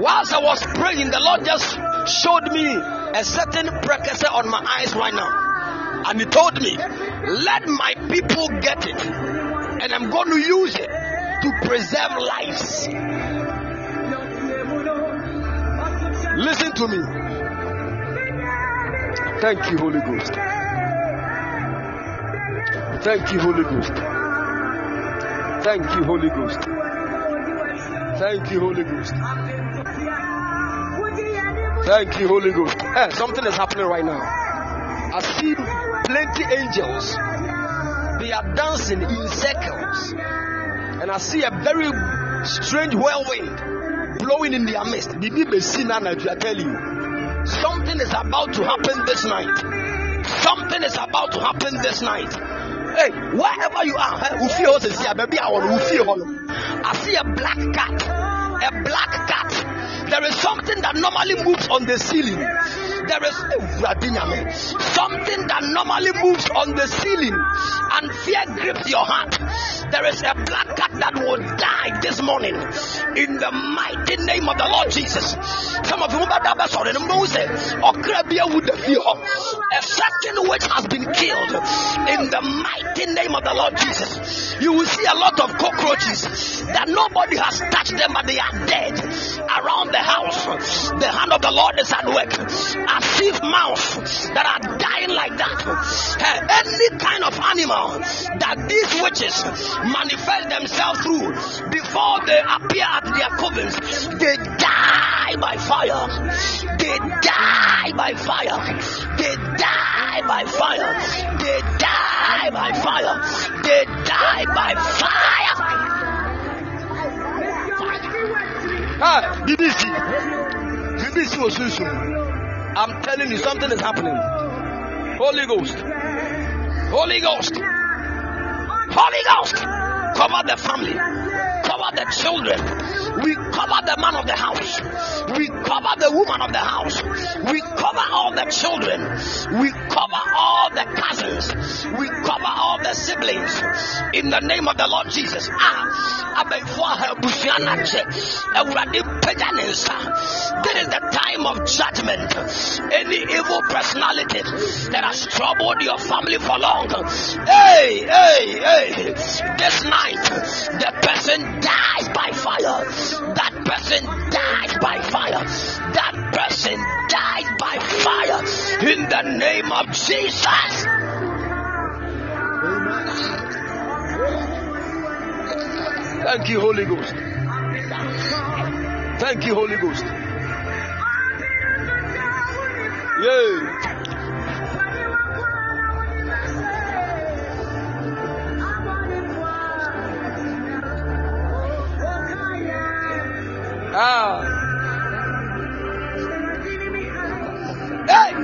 Whilst I was praying, the Lord just showed me a certain precursor on my eyes right now. And He told me, Let my people get it. And I'm going to use it to preserve lives. Listen to me. Thank you, Holy Ghost. Thank you, Holy Ghost. Thank you, Holy Ghost. Thank you, Holy Ghost. Thank you, Holy Ghost. Eh, something is happening right now. I see plenty angels. They are dancing in circles. And I see a very strange whirlwind blowing in their midst. The people see now, I tell you. Something is about to happen this night. Something is about to happen this night. Hey, wherever you are, hey, also see a baby. I want Ufi I see a black cat. A black cat there is something that normally moves on the ceiling. There is oh, something that normally moves on the ceiling, and fear grips your heart. There is a black cat that will die this morning in the mighty name of the Lord Jesus. Some of you remember sorry, a certain witch has been killed in the mighty name of the Lord Jesus. You will see a lot of cockroaches that nobody has touched them, but they are dead around the house. The hand of the Lord is at work. As if mouse that are dying like that. Any kind of animal that these witches manifest themselves through before they appear at their covens, they die by fire. They die by fire. They die by fire. They die by fire. They die by fire. Ah, BBC. biribi si wɔ i'm telling you something is happening. Holy ghost. Holy ghost. Holy ghost. Cover the family cover the children. We cover the man of the house. We cover the woman of the house. We cover all the children. We cover all the cousins. We cover all the siblings. In the name of the lord jesus. Ah this is the time of judgment. Any evil personality that has troubled your family for long. Hey hey hey. This night the person dies by fire that person dies by fire that person dies by fire in the name of jesus Thank you, Holy Ghost. Thank you, Holy Ghost. Yay. Ah. Hey.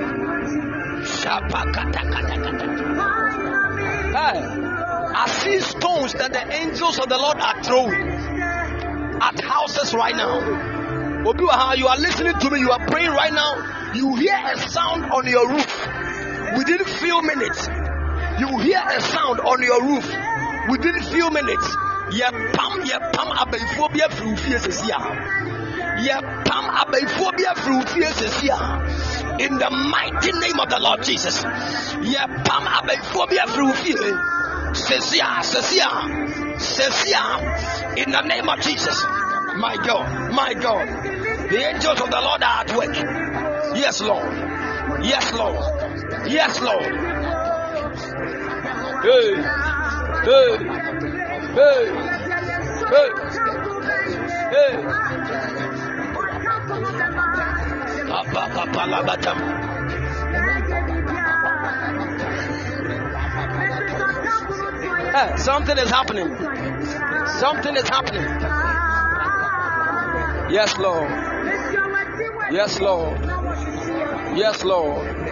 Hey. I see stones that the angels of the Lord are throwing at houses right now. Obiwaha, you are listening to me, you are praying right now. You hear a sound on your roof within few minutes. You hear a sound on your roof within few minutes. Yeah, pam, yeah, pam, abayfo bi afiri fie sesi a. Yeah, pam, abayfo bi afiri fie sesi a. In the mighty name of the Lord Jesus. Yeah, pam, abayfo bi afiri fie. Sesia, Sesia, Sesia, in the name of Jesus. My God, my God. The angels of the Lord are at work. Yes, Lord. Yes, Lord. Yes, Lord. Hey, hey, hey. Something is happening. Something is happening. Yes, Lord. Yes, Lord. Yes, Lord.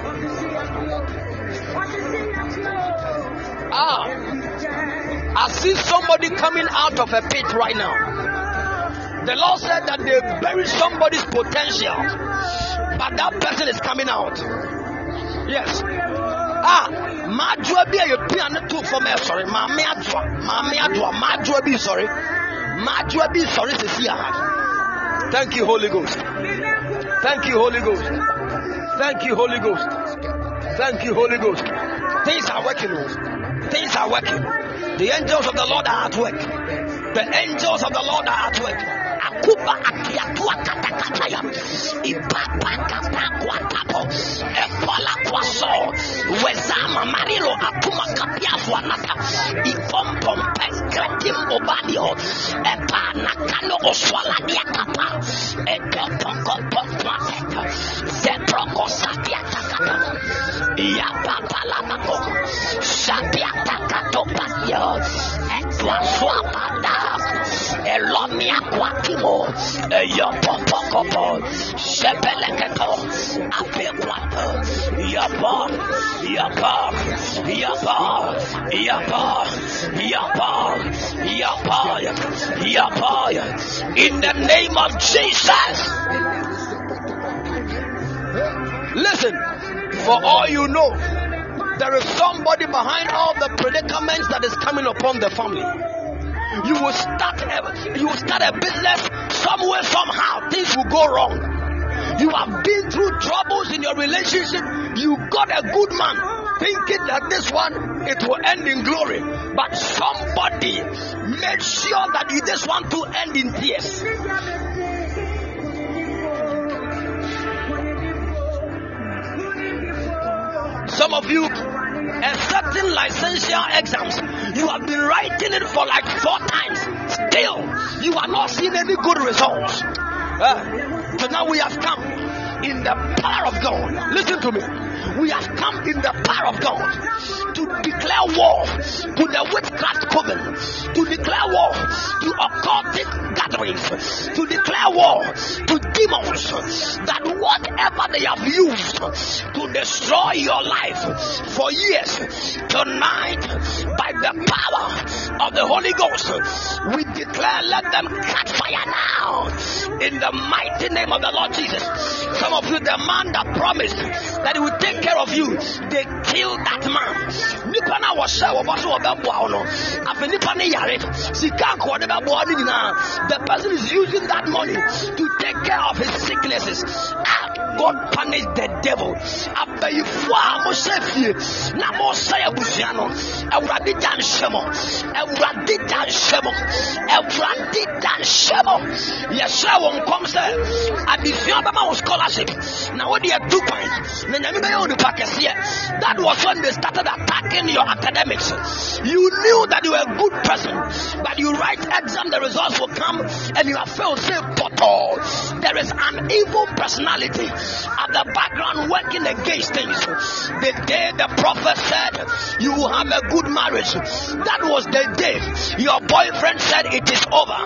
I see somebody coming out of a pit right now. The Lord said that they buried somebody's potential, but that person is coming out. Yes. Ah, madua bi a yɛpia ne to fam ɛ sɔre maame adoa maame adoa madua bi sɔre madua bi sɔre thank you holy ghost thank you holy ghost thank you holy ghost thank you holy ghost things are working oh. things are working the angels of the lord are at work. The angels of the lord are at work. Akuba akiatua kwaso ipompom obadio epa nakano oswaladia kapa. Ekepokopopateka in the name of jesus. Listen for all you know there is somebody behind all the predicaments that is coming upon the family. You will start a, you will start a business somewhere somehow. Things will go wrong. You have been through troubles in your relationship. You got a good man thinking that this one it will end in glory. But somebody made sure that this one to end in tears some of you accepting licential exams you have been writing it for like four times. Still you are not seeing any good results. Uh, so now we have come in the power of god. Listen to me We have come in the power of God to declare war to the witchcraft coven, to declare war to occultic gatherings, to declare war to demons that whatever they have used to destroy your life for years, tonight, by the power of the Holy Ghost, we declare let them catch fire now in the mighty name of the Lord Jesus. Some of you, the man that promised that he would take care of you, they killed that man. Nipa na wɔhyɛ wɔ bɔ so wɔbɛboa wo no afei nipa ne yare sika nkɔɔ de bɛboa no nyinaa the person is using that money to take care of his sicknesses. Ah, God punish the devil. Abayifoɔ a mohyɛ fie na mosɛe abusua no awurade gya nhyɛ mo awurade gya nhyɛ mo awurade gya nhyɛ mo yɛhyɛ wɔ nkɔm sɛ adesua bɛma wo scholarship. Na wode atu kwan na nyame that was when they started attacking your academics. You knew that you were a good person but you write exam the results will come and you have failed. Say portal there is an evil personality at the background working against things. The day the prophet said you will have a good marriage that was the day your boyfriend said it is over.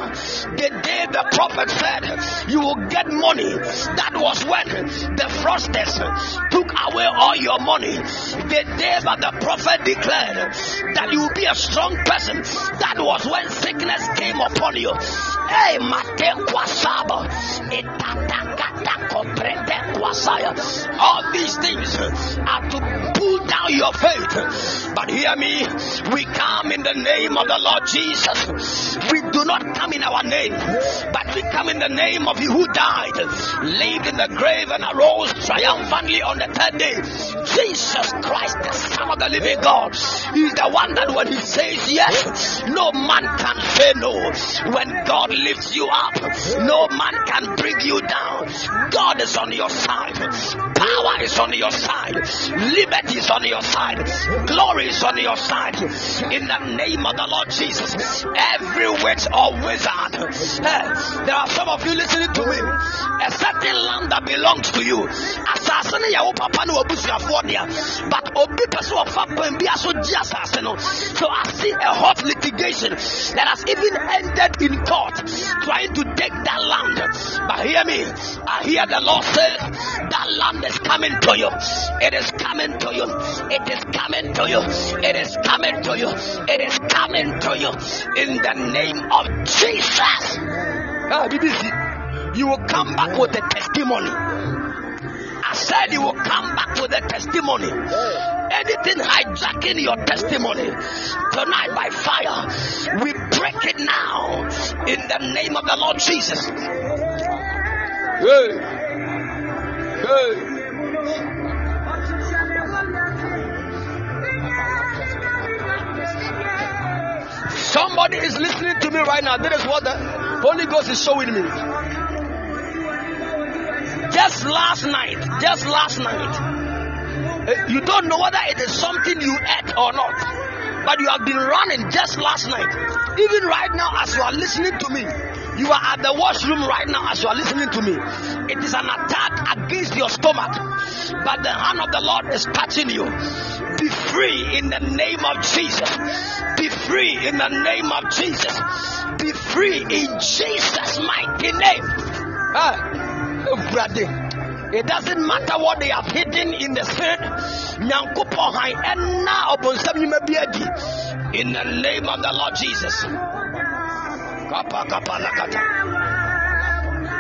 The day the prophet said you will get money that was when the fraudsters took away all your money the day that the prophet declared that you will be a strong person that was when sickness came upon you. Hey mate kwasaba kwasaya all these things are to pull down your faith. But hear me. We come in the name of the lord jesus. We do not come in our name but we come in the name of you who died lived in the grave and arose triumphantly on the third day. Jesus christ the son of the living god is the one that when he says yes no man can say no. When god lifts you up no man can bring you down. God is on your side power is on your side. Liberty is on your side. Glory is on your side. In the name of the lord jesus. Every witch or wizard eh, there are some of you listening to me. A certain land that belongs to you. Asase no yɛ wo papa ne wabusuafoɔ dea but obi pɛ sɛ wɔfa kwan bi aso so i see a hot litigation that has even ended in court trying to take that land. But hear me i hear the lord say that land is coming to you. It is coming to you. It is coming to you. It is coming to you. It is coming to you. In the name of jesus. Ah, BBC, you will come back with a testimony. I said you will come back with a testimony. Anything hijacking your testimony. Tonight by fire, we break it now. In the name of the Lord Jesus. Hey. Somebody is listening to me right now. That is what the Holy Ghost is showing me. Just last night, just last night, eh, you don't know whether it is something you ate or not, but you have been running just last night. Even right now, as you are listening to me, you are at the washroom right now as you are listening to me. It is an attack against your stomach, but the hand of the Lord is touching you. Be free in the name of Jesus. Be free in the name of Jesus. Be free in Jesus' mighty name. Ah, oh, brother. It doesn't matter what they have hidden in the spirit. Adi. In the name of the Lord Jesus.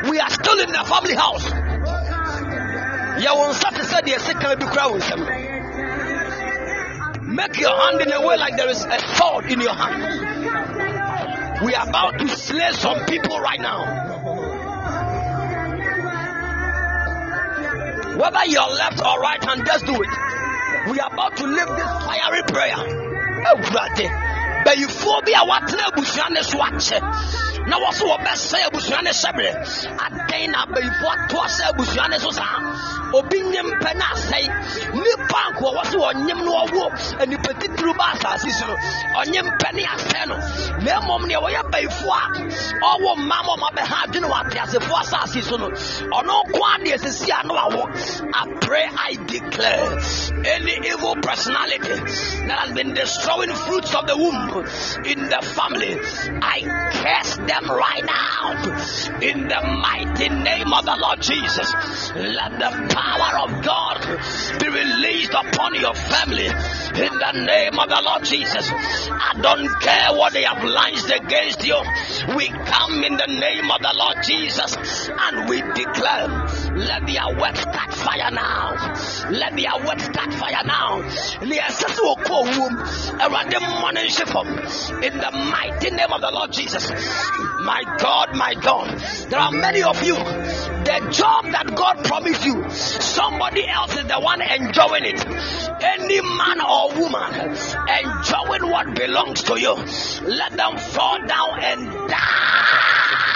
We are still in the family house. Sɛ deɛ sekan bi kura wo nsam. Make your hand in a way like there is a sword in your hand. We are about to slay some people right now. Whether you're left or right hand, just do it. We are about to live this fiery prayer. Bɛyifoɔ bi a watena abusua ne so akyɛ na wɔso wɔbɛsɛe abusua ne hyɛberɛ adɛn na bɛyifoɔ ato ase sɛ abusua ne so saa obi nyem pɛ na asɛe nipa nko a wɔso ɔnyem no ɔwo nipa titiri ba asase so no ɔnyem pɛ ne asɛe no na mmom neɛ wɔyɛ bayifoɔ a. Ɔwo mma ma ɔma bɛha adwene wɔ ateasefoɔ asase so no ɔno nko a deɛ no awo I pray I declare any evil personality that has been destroying fruits of the womb in the family I curse them right now in the mighty name of the Lord Jesus. Let the power of God be released upon your family in the name of the Lord Jesus. I don't care what they have launched against you. We come in the name of the Lord Jesus and we declare, let their works catch fire now. Let their works catch fire now. In the mighty name of the Lord Jesus. My God, my God, there are many of you. The job that God promised you, somebody else is the one enjoying it. Any man or woman enjoying what belongs to you, let them fall down and die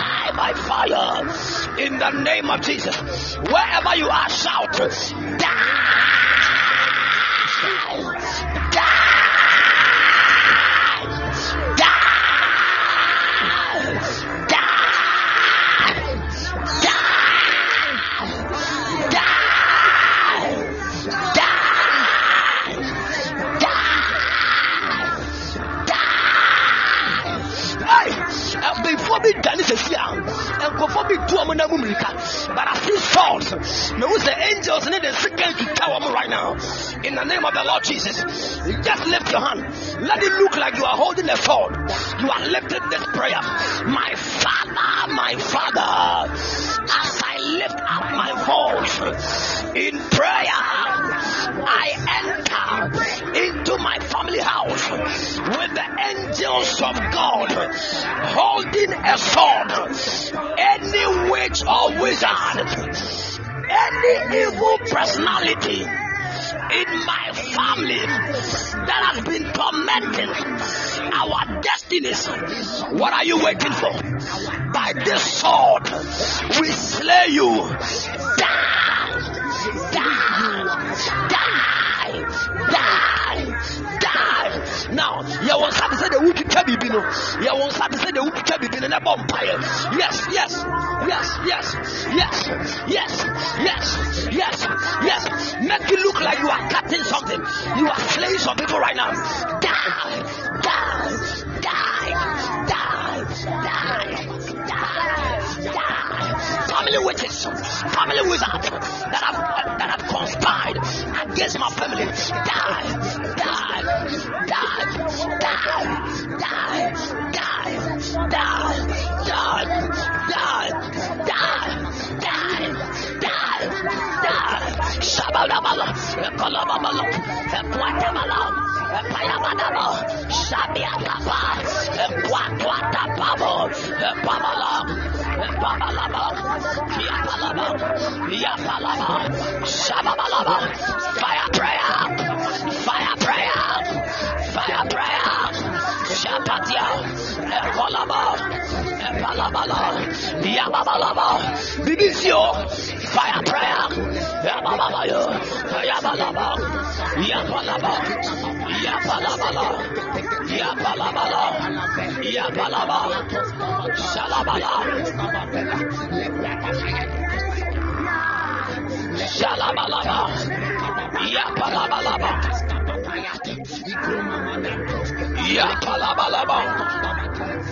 die by fire in the name of Jesus. Wherever you are, shout, die. nkurɔfoɔ bi dane sɛsi a nkurɔfoɔ tu ɔmo nam mmirika but I see swords na wo sɛ angels ne de sika twitwa wɔn right now. In the name of the Lord Jesus just lift your hand. Let it look like you are holding a sword you are lifting this prayer. My father my father as I lift up my voice in prayer I enter into my family house with the angels of God holding a sword. Any witch or wizard, any evil personality in my family that has been tormenting our destinies. What are you waiting for? By this sword, we slay you. Die! Die! Die! Die! Die! Now, you want to say the wood to be no. You want to say the wood to be in a vampire. Yes, yes, yes, yes, yes, yes, yes, yes, yes. Make it look like you are cutting something. You are slaying some people right now. Die! Die! Die! Die! Die! Die! Family witches, family wizards that have that have conspired against my family. Die! Die! Die! Die! Die! Die! Die! Die! Die! Die! Die! Die! Die! Shabalabala, Colomabalo, Guatemala, Payamanabo, Shabiatapa, Guatamabo, Pamala, Pamalaba, Yapalaba, Yapalaba, Shabalaba, fire prayer, fire prayer, fire prayer, Shapatia, Colomabo. Yababalaba, Bibisio, fire prayer, Yabalaba, Yabalaba, Yabalaba, Yabalabala, Yabalaba, Shalabala, Shalabalaba, Yapalabalaba, Yapalabalaba,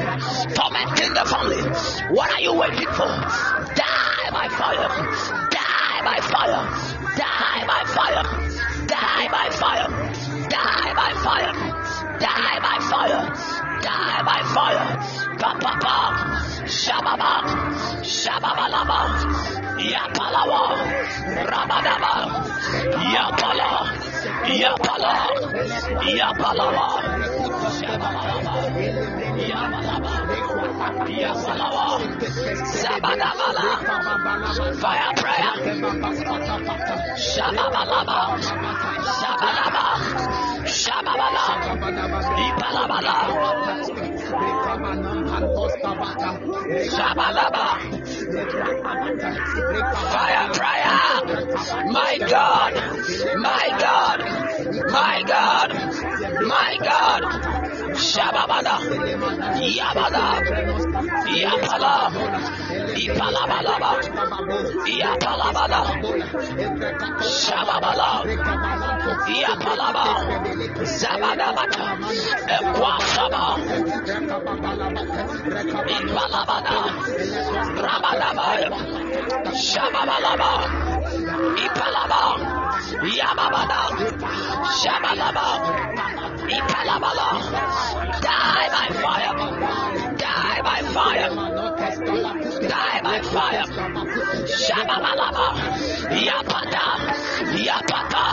tormenting the family. What are you waiting for? Die by fire. Die by fire. Die by fire. Die by fire. Die by fire. Die by fire. Die by fire. Kapapa. Shababa. Shababalaba. Yapalawa. Rabadaba. Yapala. Yapala. Yapalawa. Shababalaba. Fire prayer. Shababalaba. Shabalaba. Fire prayer. My God. My God. My God. My God. Shababala. Yabala. Yapala. Ipalabalaba. Yapalabala. Shababala. Yapalaba. Zabadabata. Equasaba. Ipalabada. Rabadaba. Shababalaba. Ipalaba. Yababada. Shabalaba. Ipalabala. Die by fire. Die by fire. Die by fire. Shababalaba. Yapata. Yapata.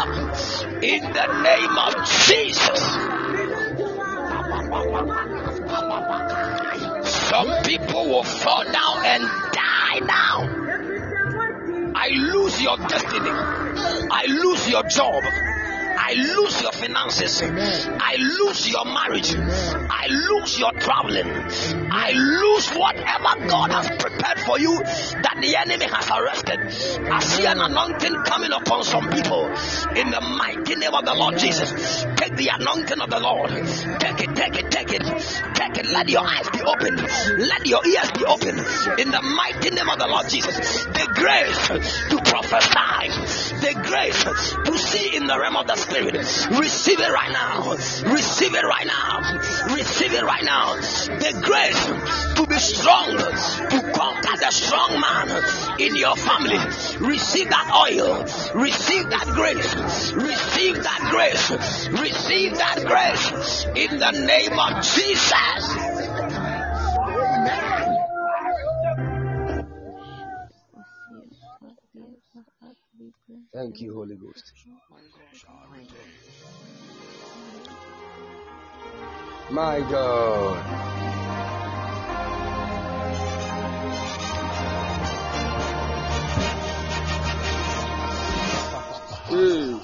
In the name of Jesus. Some people will fall down and die now. I lose your destiny. I lose your job. I lose your finances. I lose your marriage. I lose your traveling. I lose whatever God has prepared for you that the enemy has arrested. I see an anointing coming upon some people in the mighty name of the Lord Jesus. Take the anointing of the Lord. Take it, take it, take it, take it. Let your eyes be open. Let your ears be open in the mighty name of the Lord Jesus. The grace to prophesy, the grace to see in the realm of the spirit. Receive it right now. Receive it right now. Receive it right now. The grace to be strong, to conquer the strong man in your family. Receive that oil. Receive that grace. Receive that grace. Receive that grace in the name of Jesus. Thank you, Holy Ghost. My God. Hey.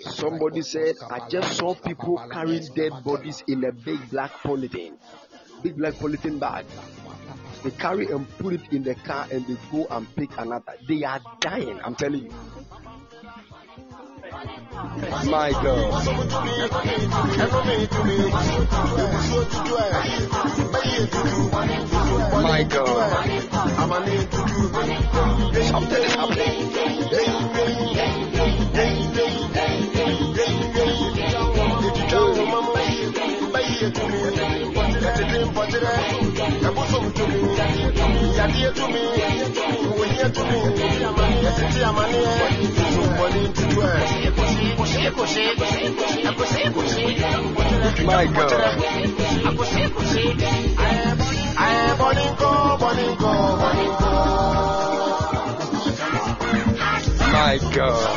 Somebody said, I just saw people carrying dead bodies in a big black polythene. Big black polythene bag. They carry and put it in the car and they go and pick another. They are dying, I'm telling you. My God. My God. Something is happening. My God. My God.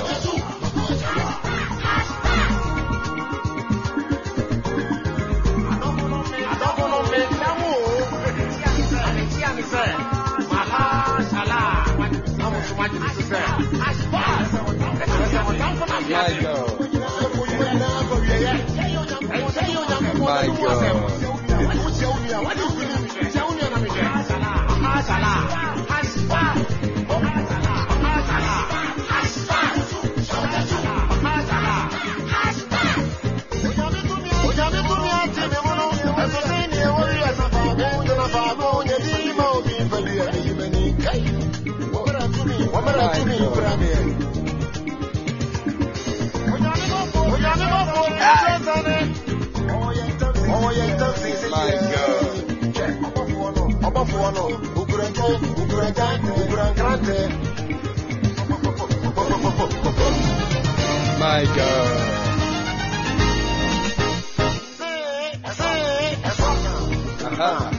God. Thank you. My My my God. Uh-huh.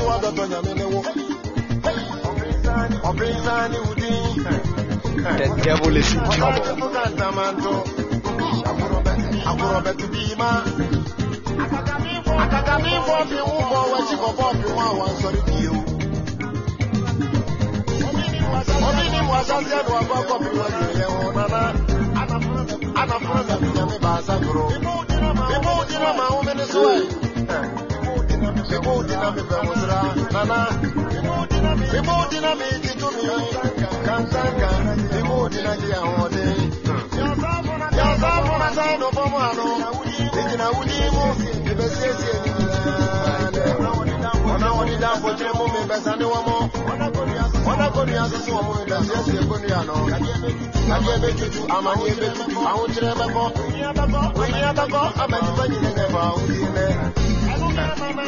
Nyame ne wo ọbịnzani wudi The devil is in trouble. Fuka ntamanto agorɔbɛto bii ma akakamifo fi wo bɔ wakyi kɔbɔ fi ho a wansɔre bio obi nim wasaseɛ de wakɔ akɔpi wadwuyɛ ho nana anaforo da nyame baasa koro mebɔ wo dina ma home ne so ɛ mebɔ wo dina mudina mi bẹ̀wùsùrà nana ìmúdina mi ti tú mi kàńtàǹkà ìmúdina ti àwọn ọdẹ. yàtọ̀ fúnra sáyẹn ló fọ́ mu àná ìjìnà wúdí mú ìbẹ̀ sí èsì èyí nìyẹn. ọ̀nà wọn ní dáàbò tí mú mi bẹ̀ sani wọn mọ́. ọ̀nà kò ní asísí wọn mú mi dà sí èsì èkó ní àná. kàdí ẹbẹ tutù àmàní ẹbẹ tutù àwọn tí ẹ bẹ kọ́. òyìnbá kọ́ àmàlí bá yìí nìyẹn bá òun ti nẹ.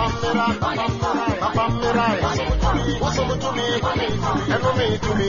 wode wo nsa ka me tumi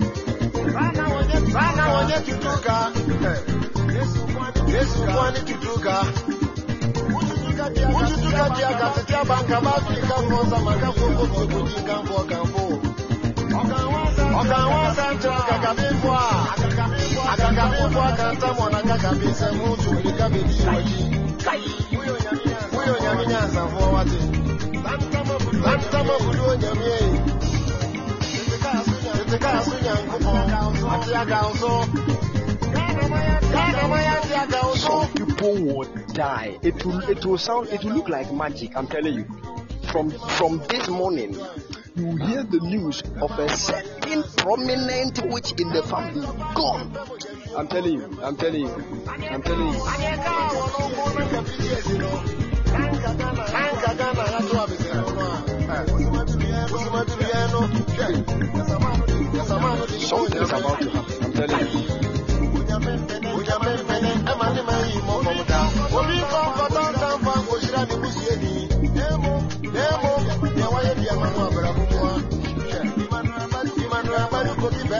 Otutu ka wɔ tumi tua ka. Bɛbia na yɛ ntwenaboɔ so. Saa na wɔnyɛ tutu ka. Yesu kwan ne tutu ka. Wotutu ka tua ka tete abanka ba firi ka fɔ sama ka fɔ kɔ fɔ kɔdi nkanfo ɔkanfo. Ɔkan wa san kyerɛ akakabefo a. Akakabefo akantam wɔn akakabe nsɛm ho tumiri ka bedi wɔkyi. Woyɛ onyame nyansafoɔ wate. Lantama bulu onyame yi. Tete kaa so nyankopɔn. Ate agaw so. Ghana ma yɛ ate agaw so. Some people will die. It will it will sound it will look like magic, I'm telling you. From from this morning, you hear the news of a certain prominent witch in the family gone. I'm telling you, I'm telling you, I'm telling you. Something is about to happen, I'm telling you.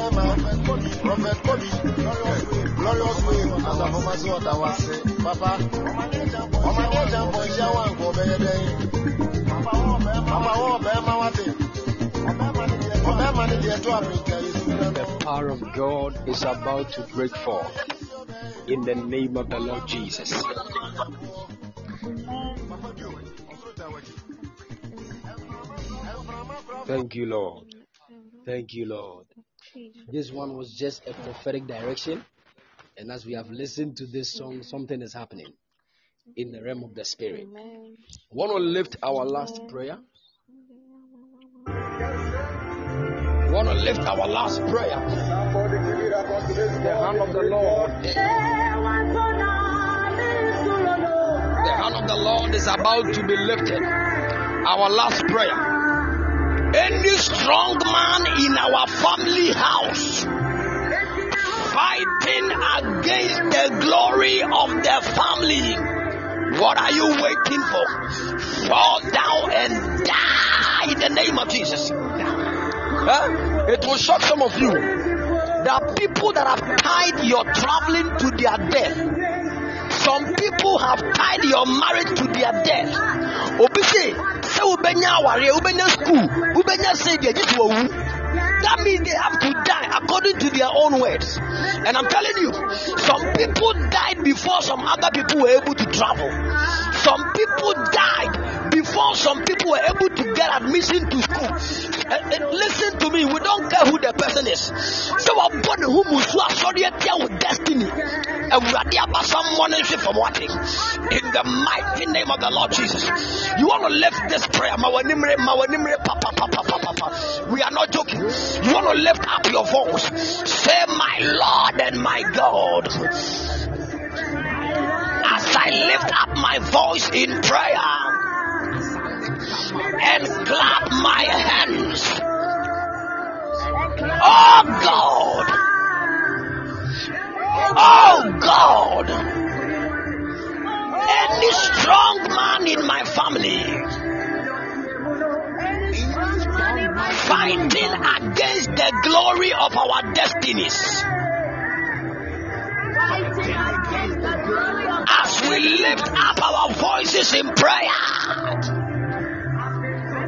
Prophet Kobe, glorious way, as a former sort of was Papa, ọmọ ní ẹja ń bọ iṣẹ́ wa nǹkan ọbẹ̀ yẹn dẹ́yìn. Papa wọ́n ọbẹ̀ ẹ̀ máa wá dé. Ọbẹ̀ ẹ̀ máa ní di ẹjọ́ àmì ìkẹyìn sí ìdáná. The power of God is about to break forth. in the name of the Lord Jesus. Thank you, Lord. Thank you, Lord. This one was just a prophetic direction. And as we have listened to this song, something is happening in the realm of the spirit. Want to lift our last prayer. We want to lift our last prayer. The hand of the Lord. The hand of the Lord is about to be lifted. Our last prayer. Any strong man in our family house fighting against the glory of the family. What are you waiting for? Fall down and die in the name of Jesus. Huh? It will shock some of you. There are people that have tied your traveling to their death. Some people have tied your marriage to their death. Obi say, sɛ wobɛnya awareɛ, wobɛnya school, sɛdeɛ gye sɛ wawu. That means they have to die according to their own words. And I'm telling you, some people died before some other people were able to travel. Some people died before some people were able to get admission to school. And, and listen to me, we don't care who the person is. So I'm born who musu sorry with destiny. Awurade aba someone nhwe from watching. In the mighty name of the Lord Jesus. You want to lift this prayer. We are not joking. You want to lift up your voice. Say, My Lord and my God. As I lift up my voice in prayer and clap my hands. Oh God. Oh God. Any strong man in my family fighting against the glory of our destinies. As we lift up our voices in prayer,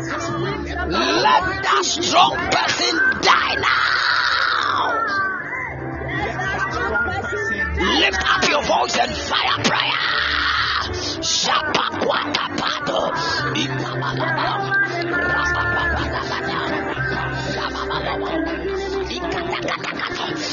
let that strong person die now. Lift up your voice and fire prayer.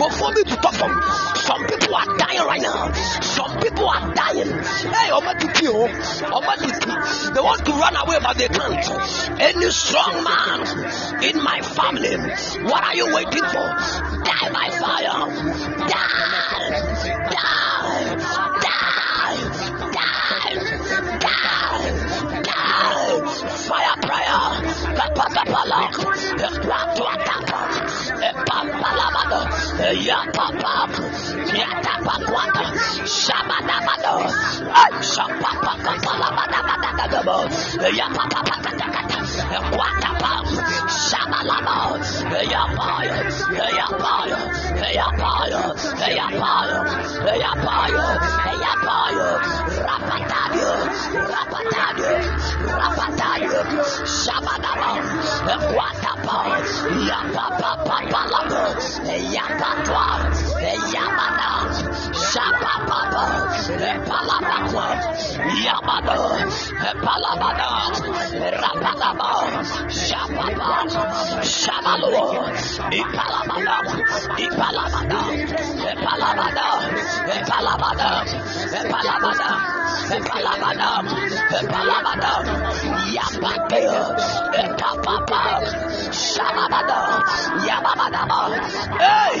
nkurɔfoɔ bi tutɔ fam. Some people are dying right now. Some people are dying. Hey, ɔmɔ tutu o. Oh. Ɔmɔ tutu. They want to run away but they can't. Any strong man in my family, what are you waiting for? Die by fire. Die. Die. Die. Die. Die. Die. Fire prayer. Papalabado, Yapapap, Yatapaquata, Shabadabado, Shapapapalabadabadabadabo, Yapapapatakata, Quatapam, Shabalabo, Yapayo, Yapayo, Yapayo, Yapayo, Yapayo, Yapayo, Rapatadio, Rapatadio, Rapatadio, Shabadabam, Quatapam, Yapapapam. Palabo, Yapatwa, Yabana, Shapapapa. Epalabakwa. Yabada. Epalabada. Rapalaba. Shapapa. Shabalo. Ipalabada. Ipalabada. Epalabada. Epalabada. Epalabada. Epalabada. Epalabada. Yapateo. Epapapa. Shababada. Yababadaba. Hey!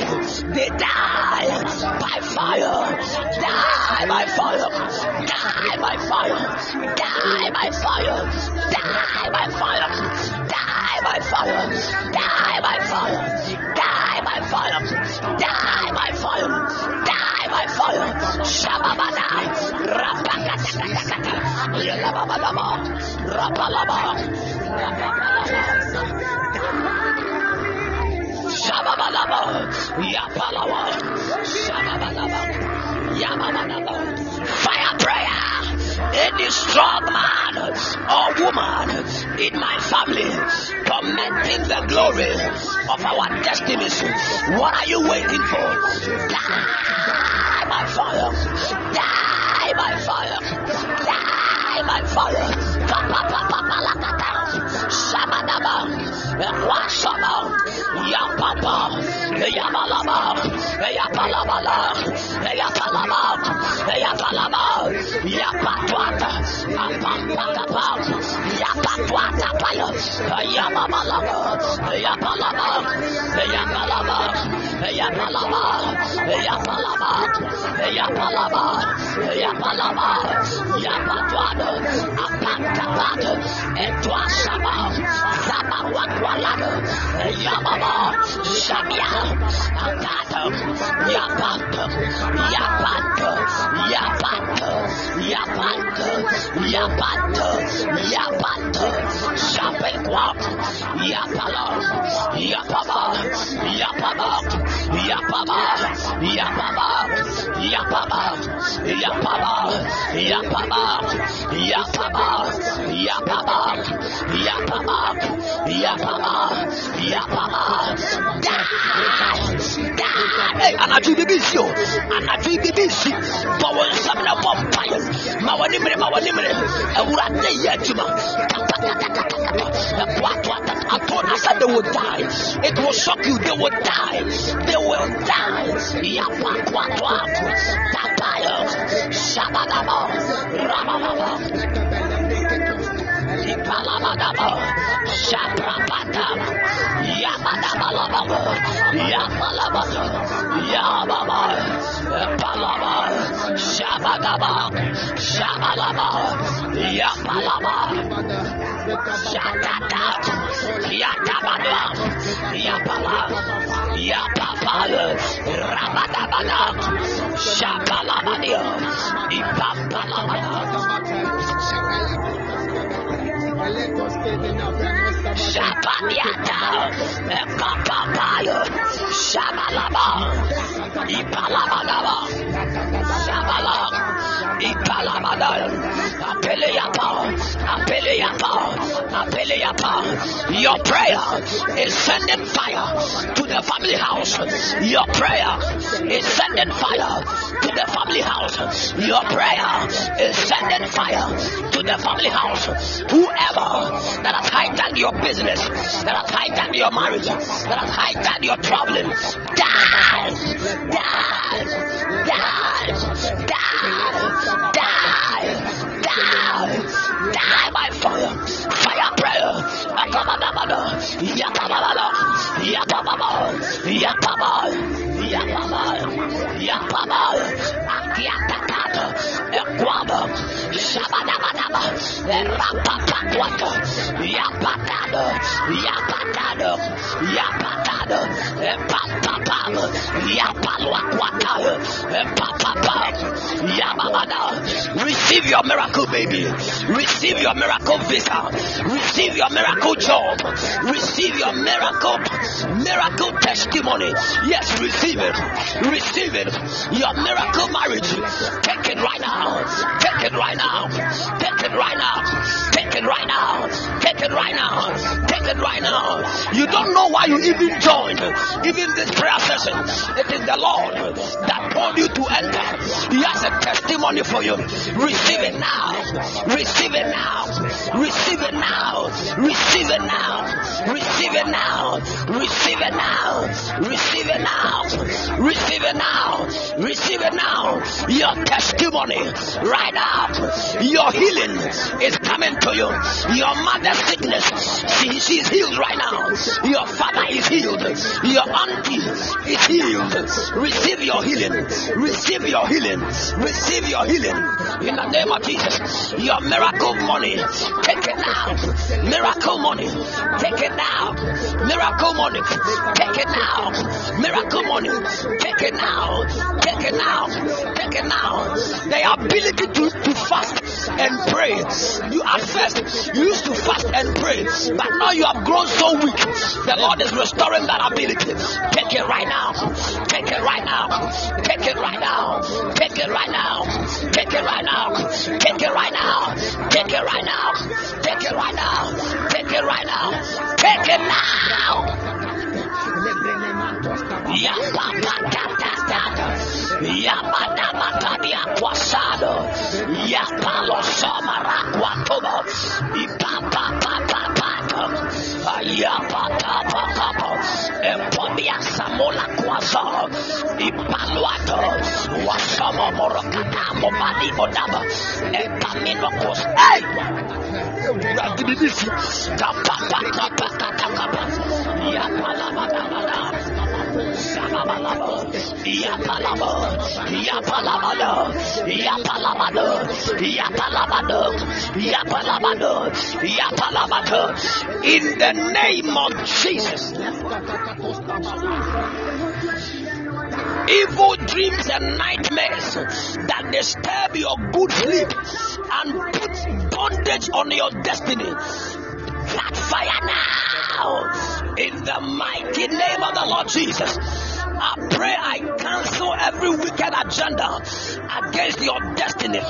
Fire prayer. Any strong man or woman in my family tormenting the glory of our destinies. What are you waiting for? Die by fire. Die by fire. Die die by fire. Shamanaba, Rashaba, Yapapa, Yamalaba, Yapalabala, Yapalaba, Yapalaba, Yapatuata, Apatapa, Yapatuata, Yamalaba, Yapalaba, Yapalaba, Yapalabat, Yapalabat, Yapalabat, Yapalabat, Yapatuado, Apantabado, Etua Shaba, Zaba Wakwalado, Yamama, Shamia, Akato, Yapato, Yapato, Yapato. Yapanta. Yapanta. Yapanta. Shapekwa. Yapala. Yapaba. Yapaba. Yapaba. Yapaba. Yapaba. Yapaba. Yapaba. Yapaba. Yapaba. Yapaba. Yapaba. Yapaba. Die. Die. Anadwo bi bi si o. Anadwo bi bi si. Bɔ wɔn nsam na mawanimre mawanimre awurade yɛ adwuma atona sɛ they will die. It will shock you they will die. They will die. Yapakwatoapo papayɔ shabadabɔ rabababɔ Ipalamadabo, Shaprapatam, Yamadabalababo, Yamalabado, Yamaba, Palaba, Shabadaba, Shabalaba, Yapalaba, Shakata, Yatabada, Yapala, Yapapala, Rabadabada, Shabalabada, Ipapalabada. Shapatiata, Kapapayo, Shabalaba, Ipalamanaba, Shabala, Ipalamanaba. Ipalabada, Apeleapa, Apeleapa, Apeleapa. Your prayer is sending fire to the family house. Your prayer is sending fire to the family house. Your prayer is sending fire to the family house. Whoever that has hijacked your business, that has hijacked your marriage, that has hijacked your traveling, die, die, die, die, die, Die by fire. Fire prayer. Yakabababa. Yakabababa. Yakabababa. Receive your miracle, baby. Receive your miracle visa. Receive your miracle job. Receive your miracle, miracle testimony. Yes, receive it. Receive it. Your miracle marriage. Take it right now. Take it right now. Take it right now. Take it right now. Take it right now. Take it right now. You don't know why you even joined, even this prayer session. It is the Lord that told you to enter. He has a testimony for you. Receive it now. Receive it now. Receive it now. Receive it now. Receive it now. Receive it now. Receive it now. Receive it now. Receive it now. Your testimony right now. Your healing is coming to you. Your mother's sickness, she, she's healed right now. Your father is healed. Your auntie is healed. Receive your healing. Receive your healing. Receive your healing. In the name of Jesus. Your miracle money. Take it now. Miracle money. Take it now. Miracle money. Take it now. Miracle money. Take it now. Take it now. Take it now. The ability to, to fast and pray. You at first you used to fast and pray, but now you have grown so weak. The Lord is restoring that ability. Take it right now. Take it right now. Take it right now. Take it right now. Take it right now. Take it right now. Take it right now. Take it right now. Take it right now. Take it now. Yamadabakadia Kwasado, Yapalo Samara Kwatobo, Ipapa Papa Pato, Ayapa Papa Papo, Empodia Samola Kwaso, Ipaluato, Wasamo Morokata, Mobali Odaba, Epamino Kos, Hey! Kapapa Kapapa Kapapa, Yapalabadabada. In the name of Jesus. Evil dreams and nightmares that disturb your good sleep and put bondage on your destiny. Catch fire now in the mighty name of the Lord Jesus. I pray I cancel every wicked agenda against your destiny.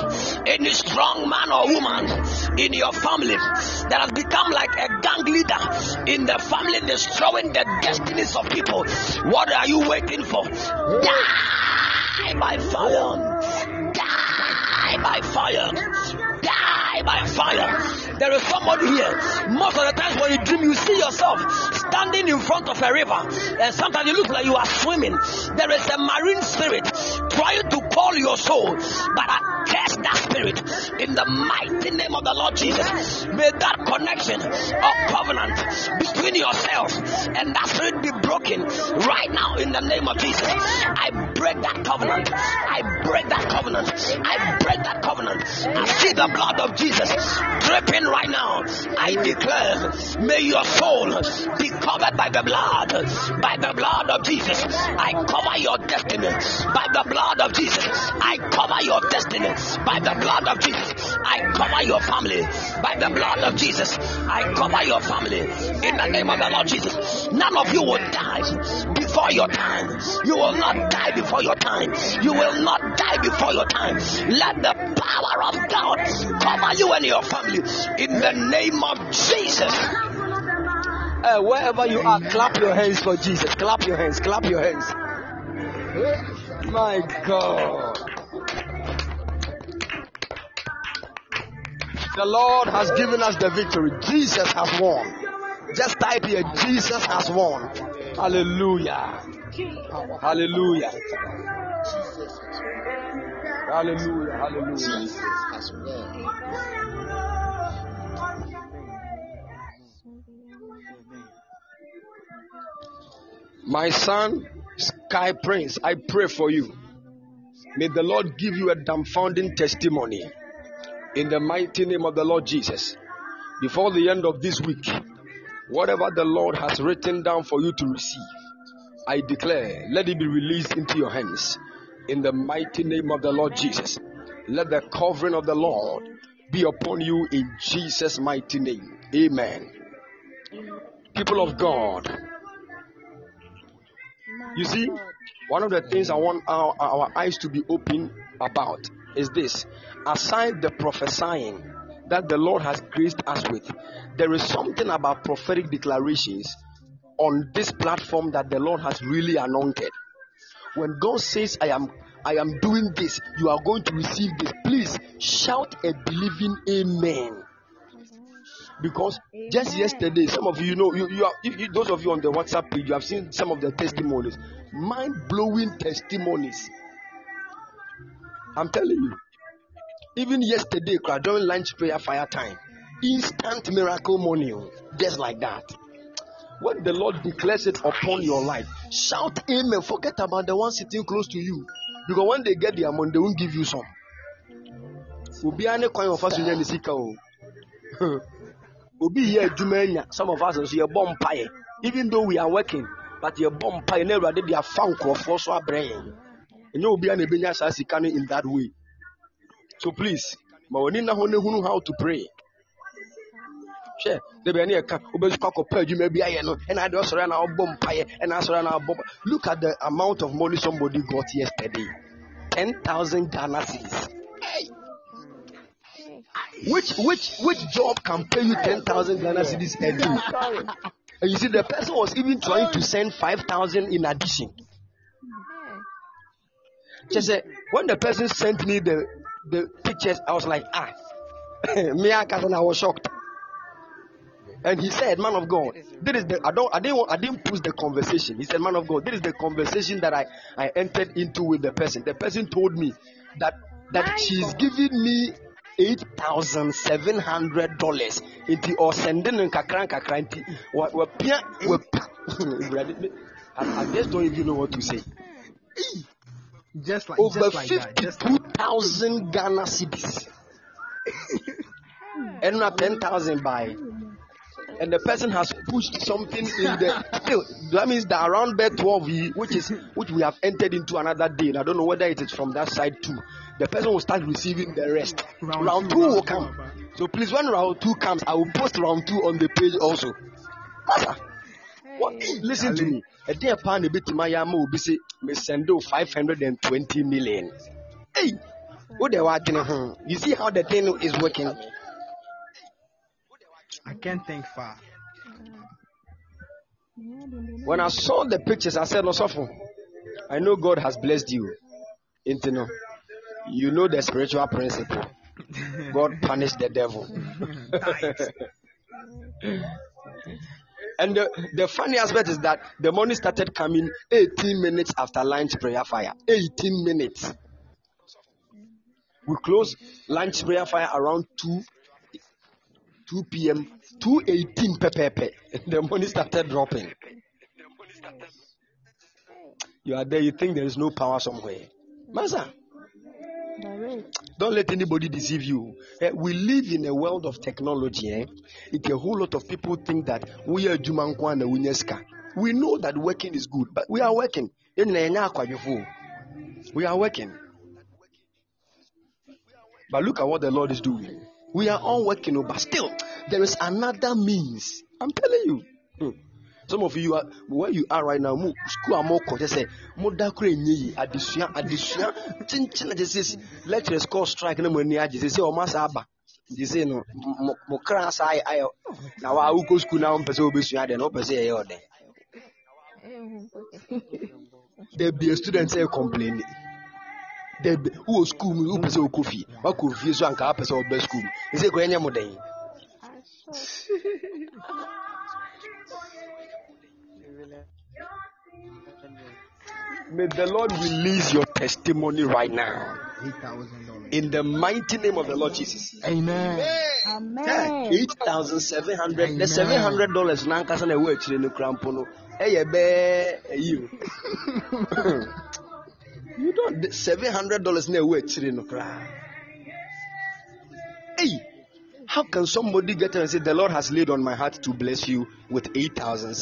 Any strong man or woman in your family that has become like a gang leader in the family, destroying the destinies of people. What are you waiting for? Die by fire. Die by fire. Die by fire. There is somebody here. Most of the times when you dream, you see yourself standing in front of a river, and sometimes you look like you are swimming. There is a marine spirit trying to call your soul, but I curse that spirit in the mighty name of the Lord Jesus. May that connection of covenant between yourself and that spirit be broken right now in the name of Jesus. I break that covenant. I break that covenant. I break that covenant. I see the blood of Jesus dripping right now. I declare, may your soul be covered by the blood, by the blood of Jesus. I cover your destiny by the blood of Jesus. I cover your destiny by the blood of Jesus. I cover your family by the blood of Jesus. I cover your family in the name of the Lord Jesus. None of you will die before your time. You will not die before your time. You will not die before your time. Let the power of God cover you and your family in the name of Jesus. Uh, wherever you are, clap your hands for Jesus. Clap your hands. Clap your hands. My God. The Lord has given us the victory. Jesus has won. Just type here, Jesus has won. Hallelujah. Hallelujah. Hallelujah. Hallelujah. My son, Sky Prince, I pray for you. May the Lord give you a dumbfounding testimony in the mighty name of the Lord Jesus. Before the end of this week, whatever the Lord has written down for you to receive, I declare, let it be released into your hands in the mighty name of the Lord Jesus. Let the covering of the Lord be upon you in Jesus' mighty name. Amen. People of God, you see, one of the things I want our, our eyes to be open about is this. Aside the prophesying that the Lord has graced us with, there is something about prophetic declarations on this platform that the Lord has really anointed. When God says, I am I am doing this, you are going to receive this. Please shout a believing amen. Because just yesterday, some of you, know, you, you are you, those of you on the WhatsApp page, you have seen some of the testimonies, mind blowing testimonies. I'm telling you, even yesterday, during lunch prayer fire time, instant miracle money, oh, just like that. When the Lord declares it upon your life, shout amen. Forget about the one sitting close to you. Because when they get their money, they won't give you some. Obi yɛ adwuma anya. Some of us nso yɛbɔ mpaeɛ. Even though we are working, but yɛbɔ mpaeɛ na Awurade de afa nkurɔfoɔ so abrɛ yɛn. Ɛnyɛ obiara na ebenya saa sika no in that way. So please, ma w'ani na ho na hunu how to pray hwɛ de bɛn ne yɛ ka wobɛsu kɔ akɔpɛ adwuma bi ayɛ no ɛna ade ɔsɔre na ɔbɔ mpaeɛ ɛna asɔre na ɔbɔ look at the amount of money somebody got yesterday ten thousand ghana cedis which which which job can pay you ten thousand ghana cedis a day? And you see the person was even trying to send five thousand in addition. Just say when the person sent me the the pictures i was like ah <laughs> me I I was shocked. And he said, "Man of God, this is the I don't I didn't want, I didn't push the conversation." He said, "Man of God, this is the conversation that I I entered into with the person. The person told me that that she's giving me eight thousand seven hundred dollars. Into or sending in kakran kakran nti wa wa pia wa I, just don't even know what to say. Just like Over just like fifty-two thousand Ghana cedis, and not ten thousand by and the person has pushed something in the still that means that around bed 12 ye- which is which we have entered into another day and i don't know whether it is from that side too the person will start receiving the rest. Round, Round two, two, will round two, come. Papa. so please when round two comes i will post round two on the page also. Master, what, listen to me. A day upon a bit my yama will be say me send you 520 million. Hey what they working on? You see how the thing is working? I can't think far. When I saw the pictures, I said, No, Sopho, I know God has blessed you. Into you know the spiritual principle. <laughs> God punished the devil. <laughs> and the, the funny aspect is that the money started coming 18 minutes after lunch prayer fire. 18 minutes. We closed lunch prayer fire around 2 2 p.m. 218 pepepe. <laughs> The money started dropping. You are there, you think there is no power somewhere. Master, don't let anybody deceive you. Eh, we live in a world of technology. Eh? It, a whole lot of people think that we are Jumankwa and Winyeska. We know that working is good, but we are working. We are working. But look at what the Lord is doing. We are all working, oh, but still, there is another means. I'm telling you. Hmm. Some of you are where you are right now. Mo school are more just say mo da kura enye yi adesua adesua chinchin say lecturers call strike na mo ani agye say o ma sa aba. Say no mo kra sa ay ay na wa wo go school na wo pese obesua de na wo pese ye ode. There be a student say complain. There be who school mu who pese o kofi. Wa kofi so anka pese o be school. They say ko enye mo den. May the Lord release your testimony right now. Eight thousand dollars. In the mighty name of the Lord Jesus. Amen. Yeah, eight thousand seven hundred. The seven hundred dollars na nkasa na ewu akyire no kura mpo no ɛyɛ bɛɛ ɛyi o. You don't seven hundred dollars na ewu akyire no kura. Hey, how can somebody get and say the Lord has laid on my heart to bless you with eight thousand?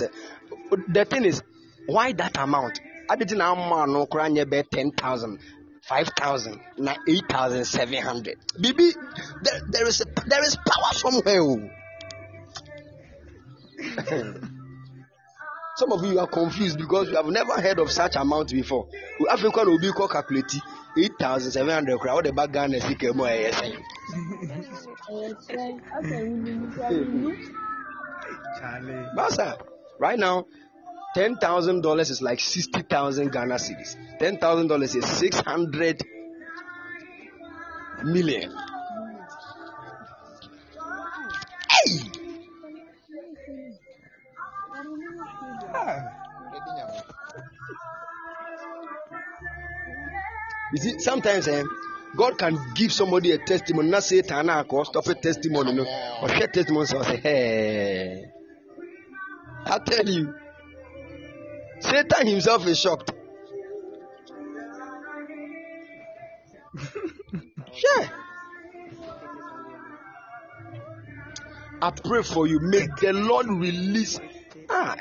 The thing is, why that amount? Aditi na ama no bɛɛ ten thousand. 5,000, na 8,700. Bibi, there, there, is a, there is power somewhere. Oh. <laughs> Some of you are confused because you have never heard of such amount before. African will be called calculate 8,700 crowd. The back Ghana is like, more, yes. Master, right now, ten thousand dollars is like sixty thousand Ghana cedis. Ten thousand dollars is six hundred million. Hey! You see, sometimes eh, God can give somebody a testimony, not say Tana stop a testimony, no, or share testimony, so say, hey. I tell you, Satan himself is shocked. <laughs> yeah. I pray for you. May the Lord release. Ah,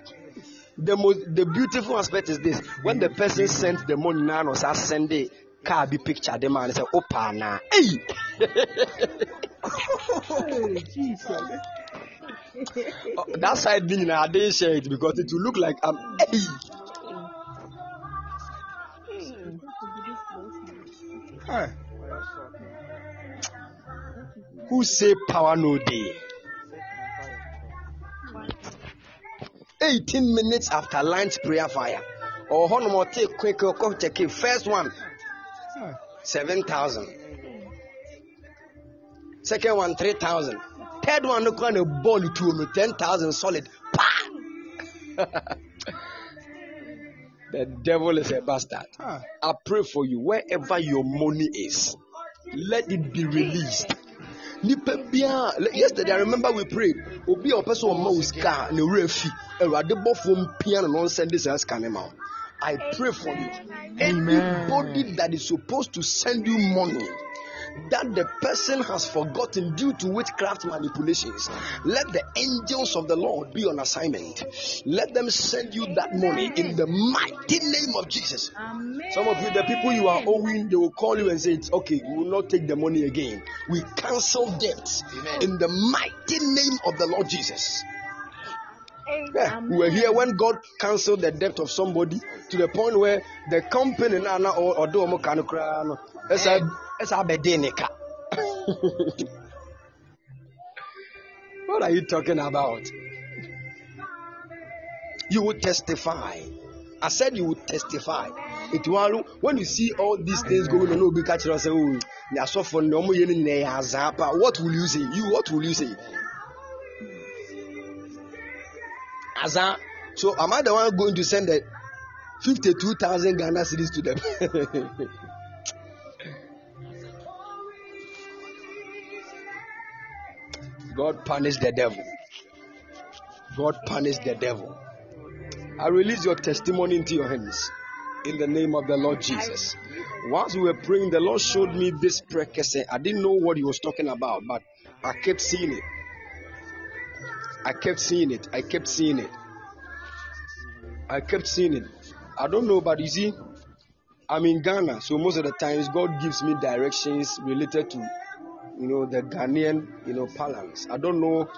the most the beautiful aspect is this: when the person sends the money now or send it, car bi picture de ma ne sɛ wopa anaa ei Hey, Jesus. Oh, that side bi nyinaa I didn't share it because it will look like I'm Hey. who say power no dey 18 minutes after lunch prayer fire ɔwɔ hɔ nom ɔte quick check first one. 7000 second one 3000 third one no kora na ball tuo no 10000 solid. <laughs> The devil is a bastard. Ah. I pray for you wherever your money is, let it be released. Yesterday I remember we prayed obi a ɔpɛ sɛ ɔma wo sika na owura fi. Awurade bɔfoɔ mpia no na ɔnsɛnde saa sika ne ma wo I pray for you. Anybody that is supposed to send you money that the person has forgotten due to witchcraft manipulations let the angels of the Lord be on assignment. Let them send you that money in the mighty name of Jesus. Some of you, the people you are owing, they will call you and say, it's okay, we will not take the money again. We cancel debts in the mighty name of the Lord Jesus. Yeah, we were here when God canceled the debt of somebody to the point where the company na or do omo kanu kra no. Esa esa abede. What are you talking about? You will testify. I said you will testify. It will when you see all these things going on, obi catch us "Oh, they are suffering. No more yelling, they are zappa." What will you say? You what will you say? So am I the one going to send the fifty-two thousand Ghana cedis to them? <laughs> God punish the devil. God punish the devil. I release your testimony into your hands in the name of the Lord Jesus. Once we were praying, the Lord showed me this precursor. I didn't know what he was talking about, but I kept seeing it. I kept seeing it. I kept seeing it. I kept seeing it. I don't know, but you see, I'm in Ghana, so most of the times God gives me directions related to, you know, the Ghanaian, you know, parlance. I don't know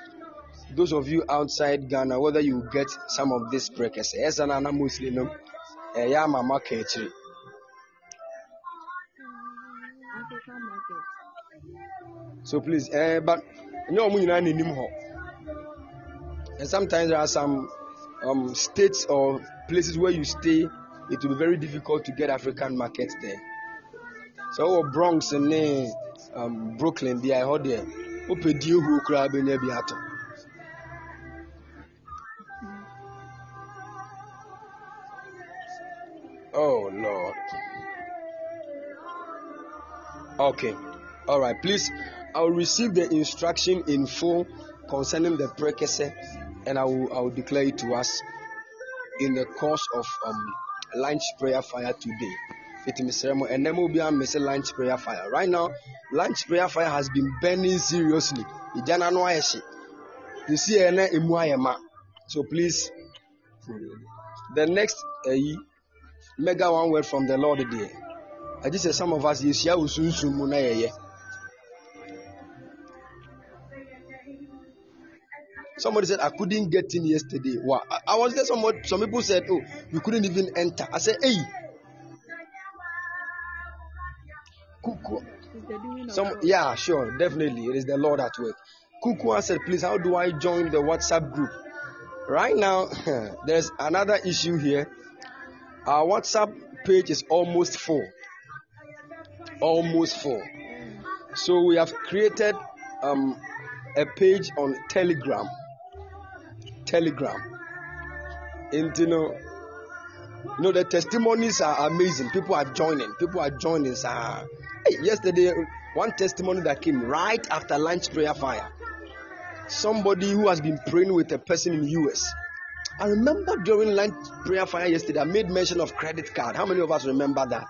those of you outside Ghana, whether you get some of this precursor. Yes, and I'm Muslim. Eh, yeah, mama kechi. So please, eh, but no, we not And sometimes there are some um, states or places where you stay, it will be very difficult to get African markets there. So oh, Bronx and eh, um, Brooklyn, they are out there. Open deal who crab in every. Oh Lord. Okay. All right. Please, I'll receive the instruction in full concerning the precursor, and I will I will declare it to us in the course of um lunch prayer fire today. And then we'll be on lunch prayer fire. Right now, lunch prayer fire has been burning seriously. You see. So please, the next uh, mega one word from the Lord there. I just say some of us yeshia usunsun Somebody said I couldn't get in yesterday. Wow. I, I was there. Somebody, some people said, "Oh, you couldn't even enter." I said, "Hey, Kuku." Some, yeah, sure, definitely, it is the Lord at work. Kukua said, "Please, how do I join the WhatsApp group?" Right now, <laughs> there's another issue here. Our WhatsApp page is almost full. Almost full. So we have created um, a page on Telegram. Telegram. And you know, you know the testimonies are amazing. People are joining. People are joining. Sir. Hey, yesterday, one testimony that came right after lunch prayer fire. Somebody who has been praying with a person in US. I remember during lunch prayer fire yesterday, I made mention of credit card. How many of us remember that?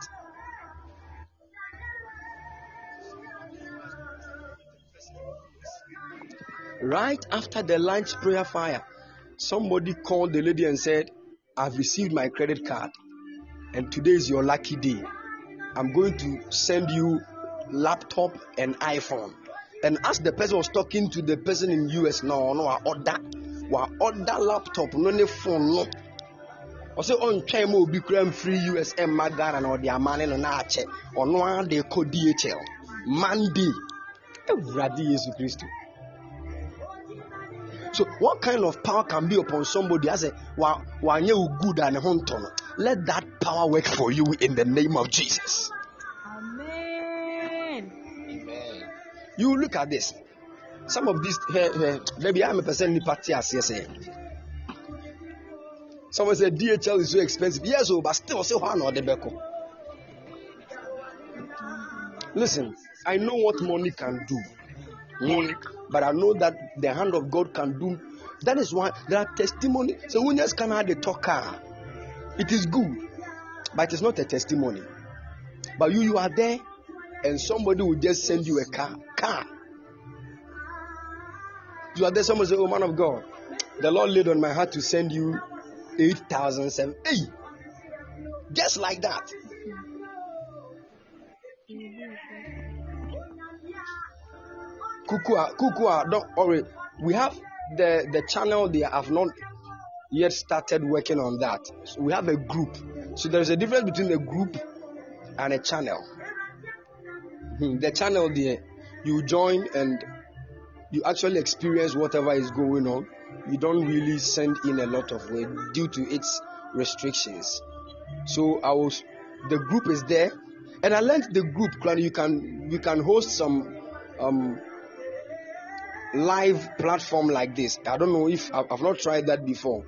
Right after the lunch prayer fire, somebody called the lady and said, I've received my credit card, and today is your lucky day. I'm going to send you laptop and iPhone. And as the person was talking to the person in US now, no, I order, wa order laptop, no ne phone, no. ɔsɛ ɔntwɛn ma obi kura mfiri us ɛmma ghana na ɔde ama ne no na akyɛ ɔno ara de kɔ dhl monday awurade yesu kristo so what kind of power can be upon somebody as a good a ne ho ntɔ no let that power work for you in the name of jesus. Amen. you look at this. Some of these eh, eh, maybe i'm a person nipa te aseɛ sɛ someone said dhl is so expensive. Yes o but still say hɔ na ɔde bɛkɔ listen i know what money can do. Mm, but i know that the hand of god can do. That is why there are testimony. So when yes can have the talker ah, it is good but it's not a testimony. But you you are there and somebody will just send you a car car. You are there someone say oh man of god the lord laid on my heart to send you 8007 hey just like that kukua kukua don't worry. We have the the channel they have not yet started working on that. So we have a group. So there's a difference between a group and a channel. Hmm, the channel there you join and you actually experience whatever is going on. You don't really send in a lot of work due to its restrictions. So i was the group is there. And i learned the group you can you can host some um live platform like this. I don't know if i've, not tried that before.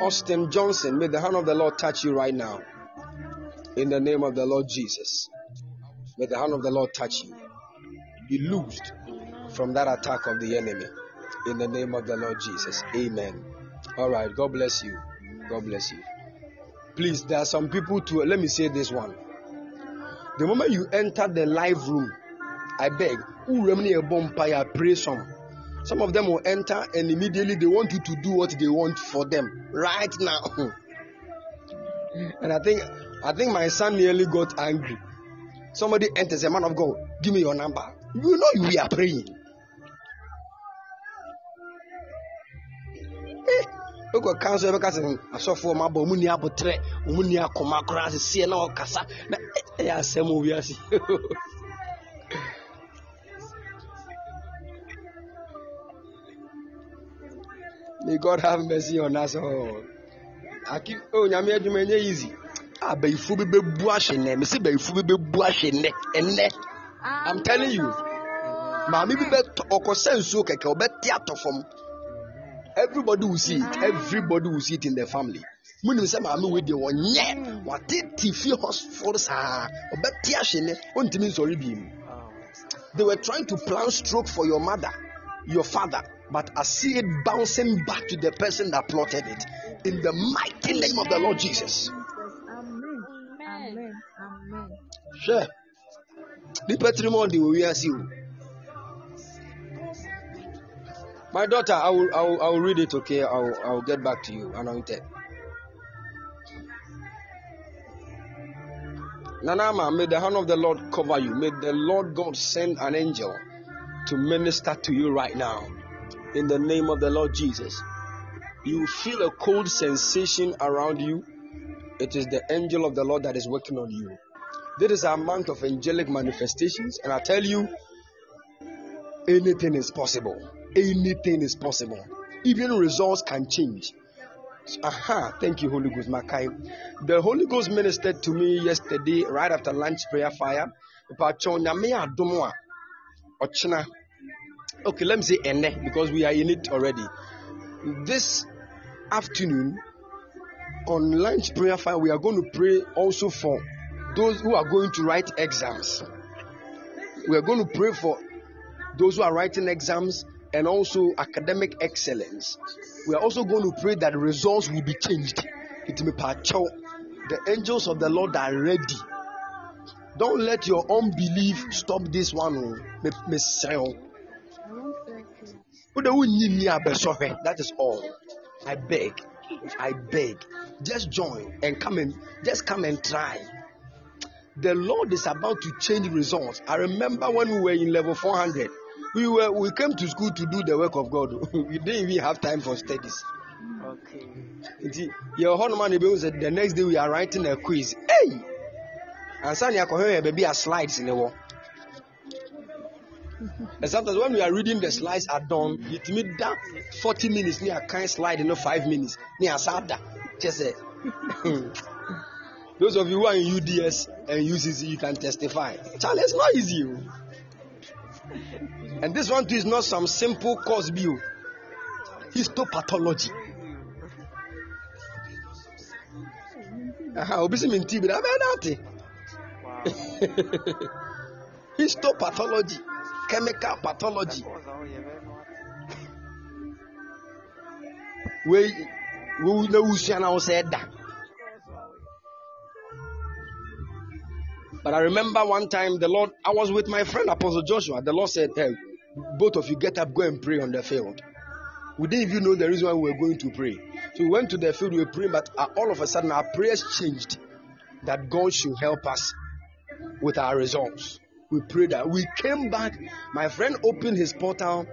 Austin johnson may the hand of the lord touch you right now. In the name of the lord jesus. May the hand of the lord touch you. Be loosed from that attack of the enemy. In the name of the lord jesus. Amen. All right. God bless you. God bless you please there are some people to let me say this one. The moment you enter the live room i beg pray some. Some of them will enter and immediately they want you to do what they want for them right now. <laughs> And i think i think my son nearly got angry. Somebody enters a man of god give me your number. You know you are praying <laughs> wokɔ ka nso yɛbɛka sɛ asɔfoɔ ma bɔ ɔmu ni abotrɛ ɔmu ni akoma koraa seseɛ na ɔkasa na ɛyɛ asɛm wɔ wiase may god have mercy on us all. Aki o nyame adwuma ɛnyɛ easy. A bɛyifo bi bɛbu ahye nnɛ mesi bɛyifo bi bɛbu ahye nnɛ ɛnnɛ i'm telling you. Maame bi bɛ ɔkɔsɛ nsuo kɛkɛ ɔbɛte atɔ fam everybody will see it. Everybody will see it in the family. Munim sɛ maame wei deɛ wɔnyɛ. Wate te fie hospital saa. Ɔbɛte ahye nnɛ ɔntumi nsɔre bi mu. They were trying to plan stroke for your mother your father but i see it bouncing back to the person that plotted it. In the mighty name of the lord jesus. Amen. Amen. Amen. hwɛ. Nipa tiri mu ɔde owi ase o my daughter i will i will i will read it okay? I will i will get back to you anointed. Nanama may the hand of the lord cover you. May the lord god send an angel to minister to you right now. In the name of the lord jesus. You feel a cold sensation around you. It is the angel of the lord that is working on you. This is a month of angelic manifestations, and I tell you, anything is possible. Anything is possible. Even results can change. Aha, thank you, Holy Ghost Makai. The Holy Ghost ministered to me yesterday, right after lunch prayer fire. Okay, let me say ene because we are in it already. This afternoon, on lunch prayer fire, we are going to pray also for those who are going to write exams. We are going to pray for those who are writing exams and also academic excellence. We are also going to pray that results will be changed. It may. The angels of the Lord are ready. Don't let your unbelief stop this one. oh. Hwɛ. Oh. That is all. I beg, I beg, just join and come and just come and try. The Lord is about to change results. I remember when we were in level 400, we were we came to school to do the work of God. <laughs> we didn't even have time for studies. Okay. nti yɛwɔ hɔ nom a na ebi sɛ the next day we are writing a quiz. Hey! Ansa ne akɔhwɛ yɛ baabi a slides ne wɔ <laughs> and sometimes when we are reading the slides at dawn yɛtumi da forty minutes ne akan slide no five minutes. Ne asa da kyɛ sɛ those of you who are in uds and ucc you can testify. Charlie it's not easy o <laughs> and this one too is not some simple course bi o oh. histopathology. Aha, obi si mi nti bi na abɛɛ n'ate Wow. histopathology chemical pathology oh, wei na wusua na wo ɛda but i remember one time the lord i was with my friend apostle joshua the lord said hey, both of you get up go and pray on the field. We didn't even know the reason why we were going to pray. So we went to the field we were praying but uh, all of a sudden our prayers changed that god should help us with our results. We prayed that. We came back. My friend opened his portal.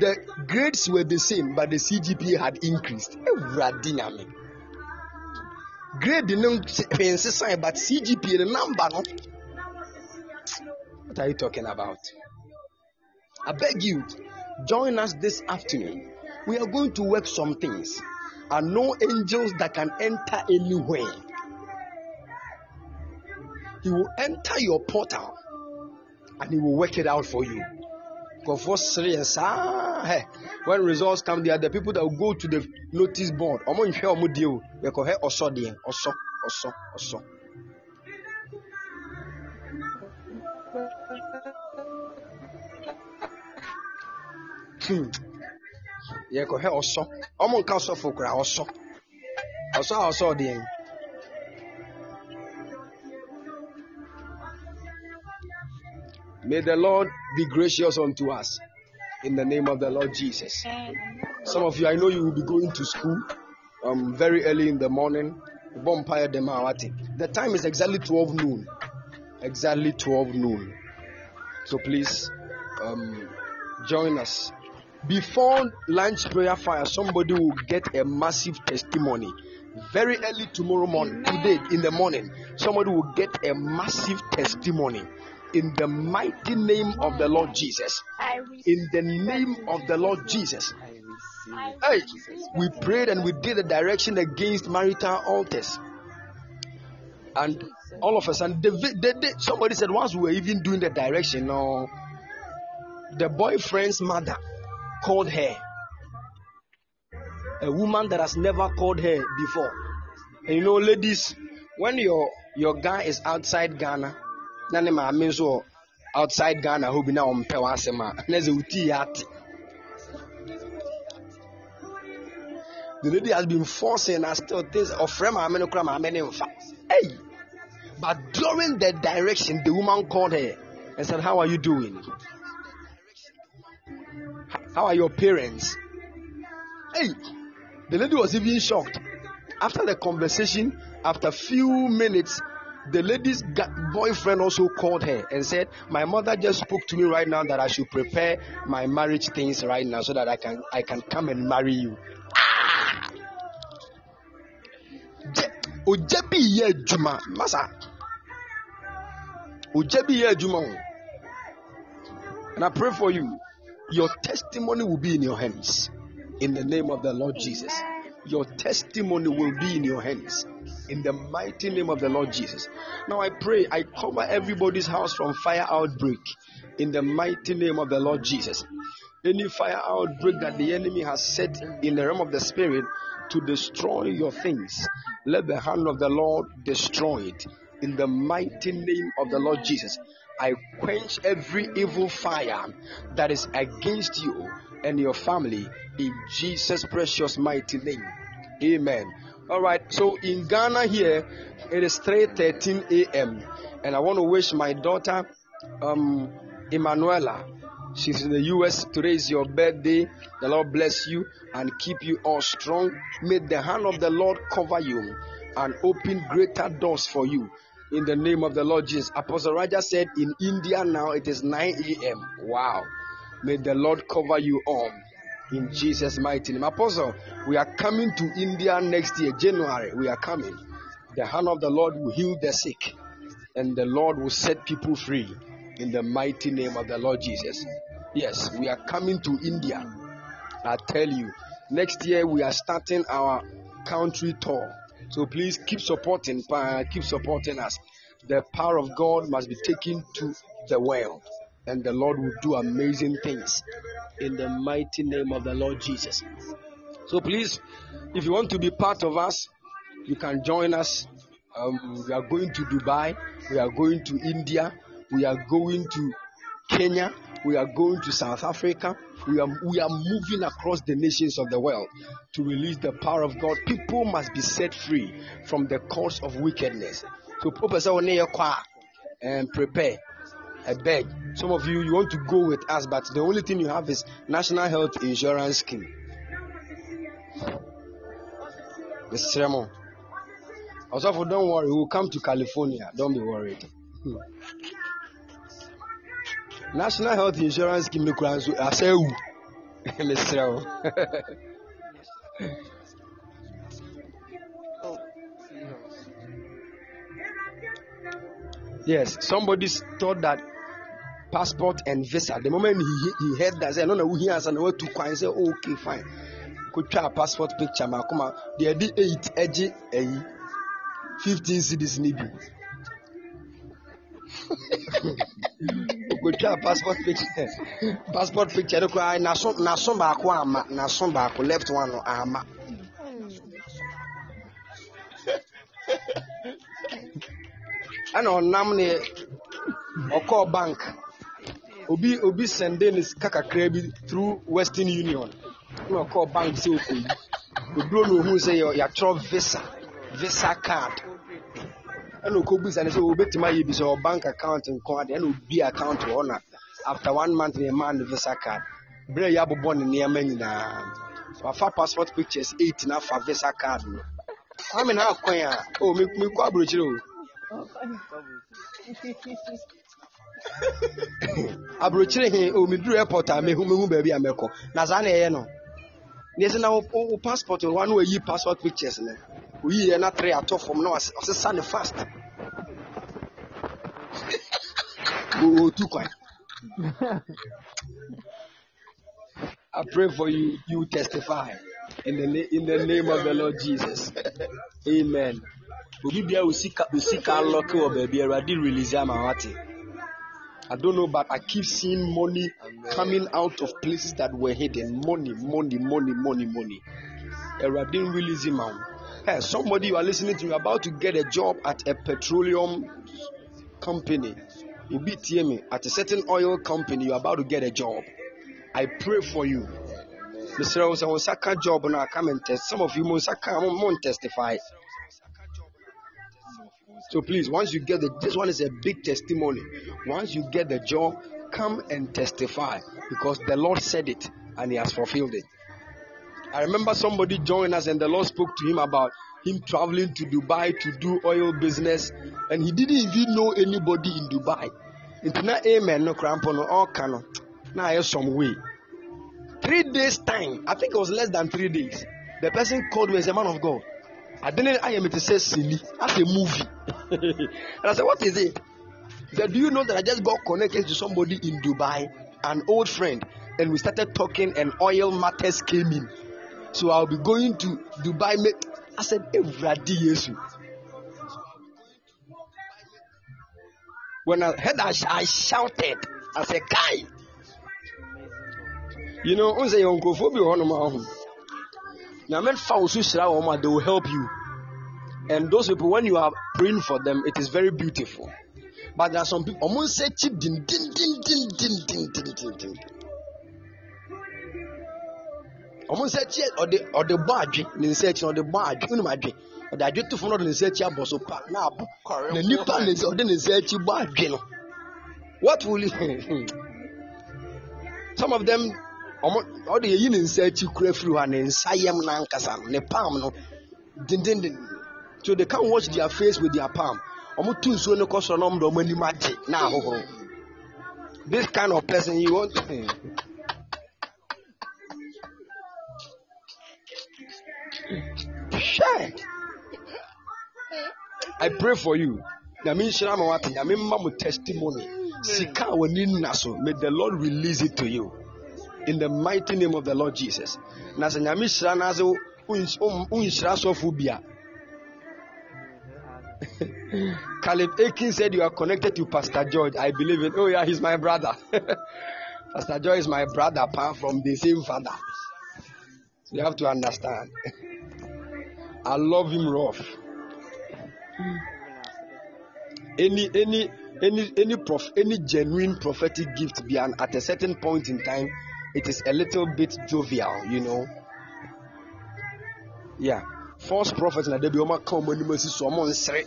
The grades were the same but the cgpa had increased. Ewurade Nyame. grade no nsesa but cgpa the number what are you talking about i beg you join us this afternoon. We are going to work some things. And no angels that can enter anywhere. He will enter your portal and he will work it out for you. Sere yɛn saa hɛ when results come there are the people that will go to the notice board hmm ɔsɔ ɔmo nka ɔsɔ ɔsɔ a ɔsɔ deɛ May the Lord be gracious unto us in the name of the Lord Jesus. Some of you, I know you will be going to school um, very early in the morning. The time is exactly 12 noon. Exactly 12 noon. So please um, join us. Before lunch prayer fire, somebody will get a massive testimony. Very early tomorrow morning, today in the morning, somebody will get a massive testimony in the mighty name of the Lord Jesus. In the name of the Lord Jesus. Hey, we prayed and we did a direction against marital altars. And all of a sudden, the, vi- the, the, somebody said, once we were even doing the direction, no, the boyfriend's mother called her. A woman that has never called her before. And you know, ladies, when your your guy is outside Ghana, na ne maame nso outside Ghana hɔ bi na ɔmpɛ w'asɛm a <laughs> na sɛ wotii. The lady has been forcing and still thinks ɔfrɛ maame no kora maame. Hey! But during the direction, the woman called her and said, How are you doing? How are your parents? Hey! The lady was even shocked. After the conversation, after few minutes, the lady's boyfriend also called her and said, "My mother just spoke to me right now that I should prepare my marriage things right now so that I can I can come and marry you." Ah! Bi yɛ. And I pray for you. Your testimony will be in your hands. In the name of the Lord Jesus. Your testimony will be in your hands. In the mighty name of the Lord Jesus. Now I pray, I cover everybody's house from fire outbreak. In the mighty name of the Lord Jesus. Any fire outbreak that the enemy has set in the realm of the spirit to destroy your things, let the hand of the Lord destroy it. In the mighty name of the Lord Jesus. I quench every evil fire that is against you and your family in Jesus' precious mighty name. Amen. All right. So in Ghana here, it is 3:13 a.m. and I want to wish my daughter, um, Emanuela, She's in the US. Today is your birthday. The Lord bless you and keep you all strong. May the hand of the Lord cover you and open greater doors for you. In the name of the Lord Jesus. Apostle Raja said in India now it is 9 a.m. Wow. May the Lord cover you all. In Jesus' mighty name. Apostle, we are coming to India next year, January. We are coming. The hand of the Lord will heal the sick and the Lord will set people free in the mighty name of the Lord Jesus. Yes, we are coming to India. I tell you, next year we are starting our country tour. So please keep supporting, keep supporting us. The power of God must be taken to the world, and the Lord will do amazing things in the mighty name of the Lord Jesus. So please, if you want to be part of us, you can join us. Um, we are going to Dubai, we are going to India, we are going to Kenya, we are going to South Africa. We are, we are moving across the nations of the world to release the power of God. People must be set free from the cause of wickedness. So, and um, prepare. I beg. Some of you, you want to go with us, but the only thing you have is National Health Insurance Scheme. Mr. Remo. Also, don't worry, we'll come to California. Don't be worried. Hmm. National health insurance scheme no kura nso asɛ ewu <laughs> mesrɛ wo. <laughs> Yes somebody thought that passport and visa the moment he he heard that say no na wuhi ansa na watu kwan say okay fine. Kotwa passport picture ma deɛ ɛde eight ɛgye ɛyi fifteen cedis ni bi okotwa passport picture. Passport picture no koraa naso naso baako ama naso baako left one no ama. Ɛna ɔnam ne ɔkɔɔ bank. Obi obi sɛnde ne sika kakra bi through western union. Ɛna ɔkɔɔ bank sɛ okoyi oduro na ohun sɛ yɛatwerɛ visa visa card. Ɛna okobisa ne sɛ obetumi ayɛ bi sɛ ɔ bank account nko ade ɛna obi account wɔ na after one month ne ɛmaa ne visa card. Berɛ yɛ abobɔ ne nneɛma nyinaa wafa passport pictures eight na afa visa card no kwame na akwan a o me me kɔ aburokyire o. <laughs> Aburokyire he o me duru airport a mehu mehu baabi a mɛkɔ na saa na ɛyɛ no ne yɛsɛ na wo passport wɔ hɔ a na wayi passport pictures no oyi yɛ na tere atɔ fam na ɔsesa ne fast otu kwan I pray for you, you testify in the, in the name of the Lord Jesus. Amen. Obi bia osika osika alɔke wɔ baabi awurade release ama wate. I don't know, but I keep seeing money coming out of places that were hidden. Money, money, money, money, money. Awurade release him out. Hey, somebody you are listening to, you're about to get a job at a petroleum company. You be me at a certain oil company, you're about to get a job. I pray for you. Mr. Osa Osaka job now come and test. Some of you won't testify. So please, once you get the this one is a big testimony. Once you get the job, come and testify because the Lord said it and He has fulfilled it. I remember somebody joined us and the Lord spoke to him about him traveling to Dubai to do oil business and he didn't even know anybody in Dubai. Into na amen no crampo no all cano. Now I some way. Three days time, I think it was less than three days. The person called me as a man of God. I didn't I am to say silly. That's a movie. <laughs> and I said, What is it? He said, Do you know that I just got connected to somebody in Dubai, an old friend, and we started talking and oil matters came in. So I'll be going to Dubai. Make I said, Evradi Yesu. When I heard that, I shouted. I said, Kai. You know, on say uncle phobia on my Now, men found so they will help you. And those people, when you are praying for them, it is very beautiful. But there are some people, almost say chip din say chip or the or the badge, ne nsa akyi ɔde bɔ adwe ɔnum adwe ɔde adwe to na ɔde ne nsa akyi abɔ so pa na abɔ na nipa ne nsa ɔde ne nsa akyi bɔ adwe no what will you some of them ɔmo ɔde eyi ne nsa akyi kura firi hɔ a ne nsa yam n'ankasa no ne palm no dendenden so they can wash their face with their palm ɔmo tu nsuo no kɔ soro na ɔmo de ɔmo anim agye na ahohoro this kind of person you want. Sure. I pray for you. Nyame nhyira ma wate nyame mma mo testimony sika a w'ani nna so may the lord release it to you in the mighty name of the lord jesus na sɛ nyame hyira na ase wonhyira um, sɔfo bi Caleb <laughs> Aiken said you are connected to Pastor George. I believe it. Oh yeah, he's my brother. <laughs> Pastor George is my brother, apart from the same father. You have to understand. <laughs> I love him rough. Any any any any prof any genuine prophetic gift beyond at a certain point in time, it is a little bit jovial, you know. Yeah. False prophets na debi ọmọ kan ọmọ anim esi so ọmọ nsere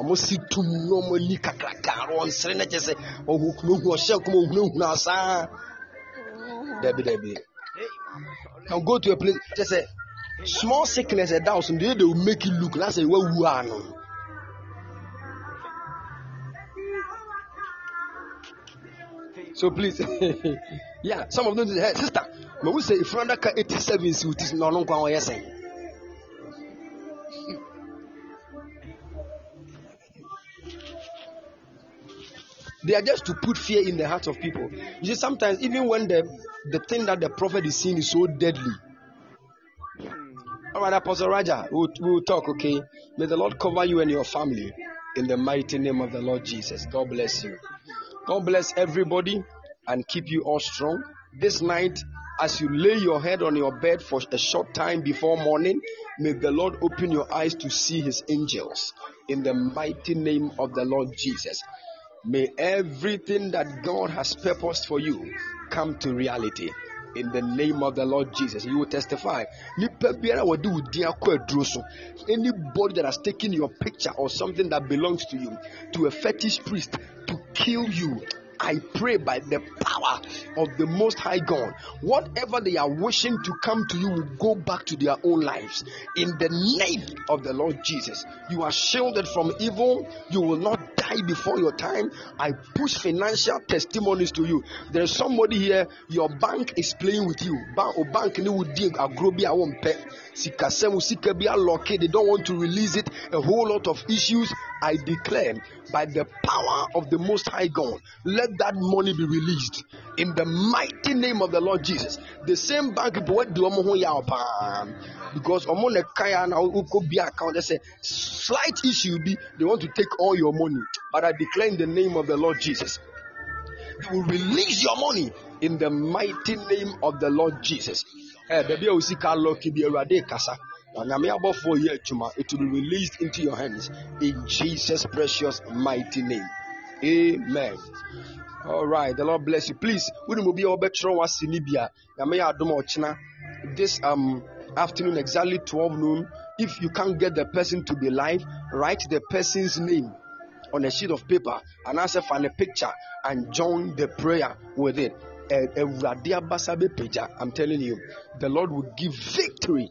ọmọ si tum na ọmọ ani kakraka ọmọ nsere na kyerɛ sɛ ɔhukunohu ɔhyɛ nkɔmɔ ohunohuna asaa dabi dabi can go to a place kyerɛ sɛ small sickness ɔso de they will make you look na sɛ wawu ano. So please, <laughs> yeah, some of them say, hey, sister, but we say if Rwanda ka 87 si utis na ɔno nkwa ɔyɛ sɛn. They are just to put fear in the hearts of people. You see, sometimes even when the the thing that the prophet is seeing is so deadly. All right, Apostle Raja, we'll, we'll talk, okay? May the Lord cover you and your family in the mighty name of the Lord Jesus. God bless you. God bless everybody and keep you all strong. This night, as you lay your head on your bed for a short time before morning, may the Lord open your eyes to see his angels in the mighty name of the Lord Jesus. May everything that God has purposed for you come to reality in the name of the Lord Jesus. You will testify. Anybody that has taken your picture or something that belongs to you to a fetish priest to kill you. I pray by the power of the Most High God, whatever they are wishing to come to you will go back to their own lives. In the name of the Lord Jesus, you are shielded from evil. You will not die before your time. I push financial testimonies to you. There's somebody here, your bank is playing with you. Ni would dig a grobi a won't pay. Sikasemu sikabia locked. They don't want to release it. A whole lot of issues. I declare by the power of the Most High God, let that money be released in the mighty name of the Lord Jesus. The same bank people what do because omo ne kaya na uko be account say slight issue be they want to take all your money but I declare in the name of the Lord Jesus they will release your money in the mighty name of the Lord Jesus eh baby o sika lucky be awurade kasa na nyame abɔfoɔ yɛ adwuma it will be released into your hands in Jesus precious mighty name. Amen. All right the Lord bless you. Please wouldn't be able to wasi ni bia nyame yɛ adom a ɔkyena this um afternoon exactly 12 noon if you can't get the person to be live write the person's name on a sheet of paper and answer find a picture and join the prayer with it. I'm telling you, the Lord will give victory.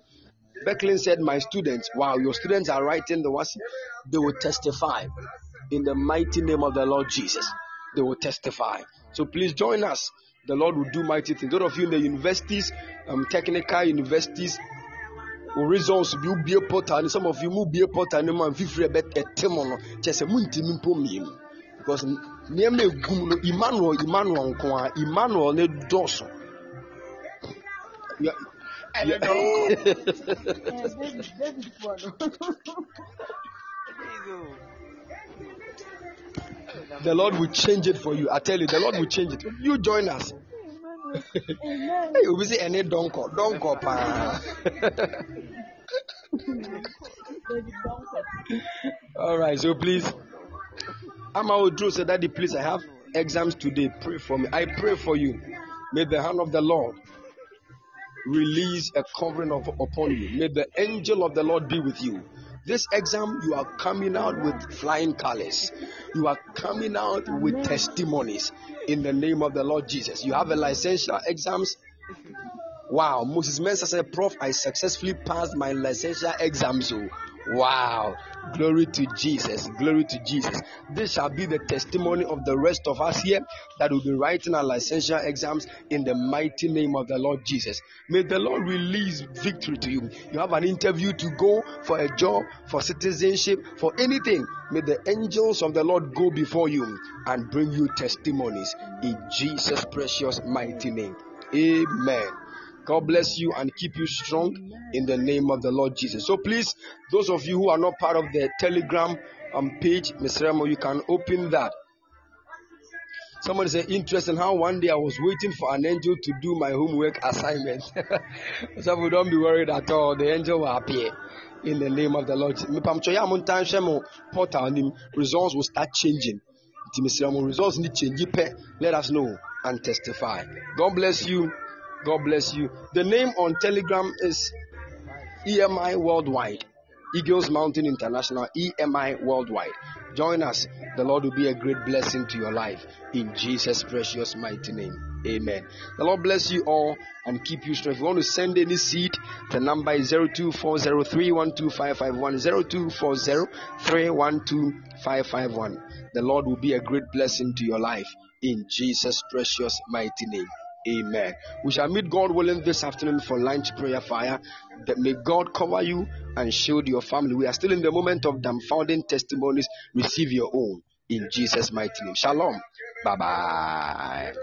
Becklin said, My students, wow, your students are writing the words, they will testify in the mighty name of the Lord Jesus. They will testify. So please join us. The Lord will do mighty things. Those of you in the universities, um, technical universities, results bi ubie portal and some of you mu bie portal and man fifiri ɛbɛ ɛte mo no kyɛ sɛ mu ntumi mmienu because nneɛma egum no emmanuel emmanuel nko a emmanuel ne dɔɔso. <laughs> The Lord will change it for you. I tell you, the Lord will change it. You join us. hey, we say any donko, donko pa. All right, so please, I'm out to say that please, I have exams today. Pray for me. I pray for you. May the hand of the Lord release a covering of, upon you. May the angel of the Lord be with you. This exam, you are coming out with flying colors. You are coming out with testimonies in the name of the Lord Jesus. You have a licential exams. Wow, Moses Mensah said, Prof, I successfully passed my licential exams. So, wow, glory to Jesus, glory to Jesus. This shall be the testimony of the rest of us here that will be writing our licential exams in the mighty name of the Lord Jesus. May the Lord release victory to you. You have an interview to go for a job, for citizenship, for anything. May the angels of the Lord go before you and bring you testimonies in Jesus' precious mighty name. Amen. God bless you and keep you strong in the name of the Lord Jesus. So please, those of you who are not part of the Telegram um, page, Mr. Remo, you can open that. Somebody said, interesting how one day I was waiting for an angel to do my homework assignment. <laughs> so don't be worried at all. The angel will appear in the name of the Lord. Portal results will start changing. Results need change. Let us know and testify. God bless you. God bless you. The name on Telegram is EMI Worldwide. Eagles Mountain International, EMI Worldwide. Join us. The Lord will be a great blessing to your life. In Jesus' precious mighty name. Amen. The Lord bless you all and keep you strong. If you want to send any seed, the number is 0240312551. 0240312551. The Lord will be a great blessing to your life. In Jesus' precious mighty name. Amen. We shall meet God willing this afternoon for lunch prayer fire. That may God cover you and shield your family. We are still in the moment of dumbfounding testimonies. Receive your own in Jesus' mighty name. Shalom. Bye bye.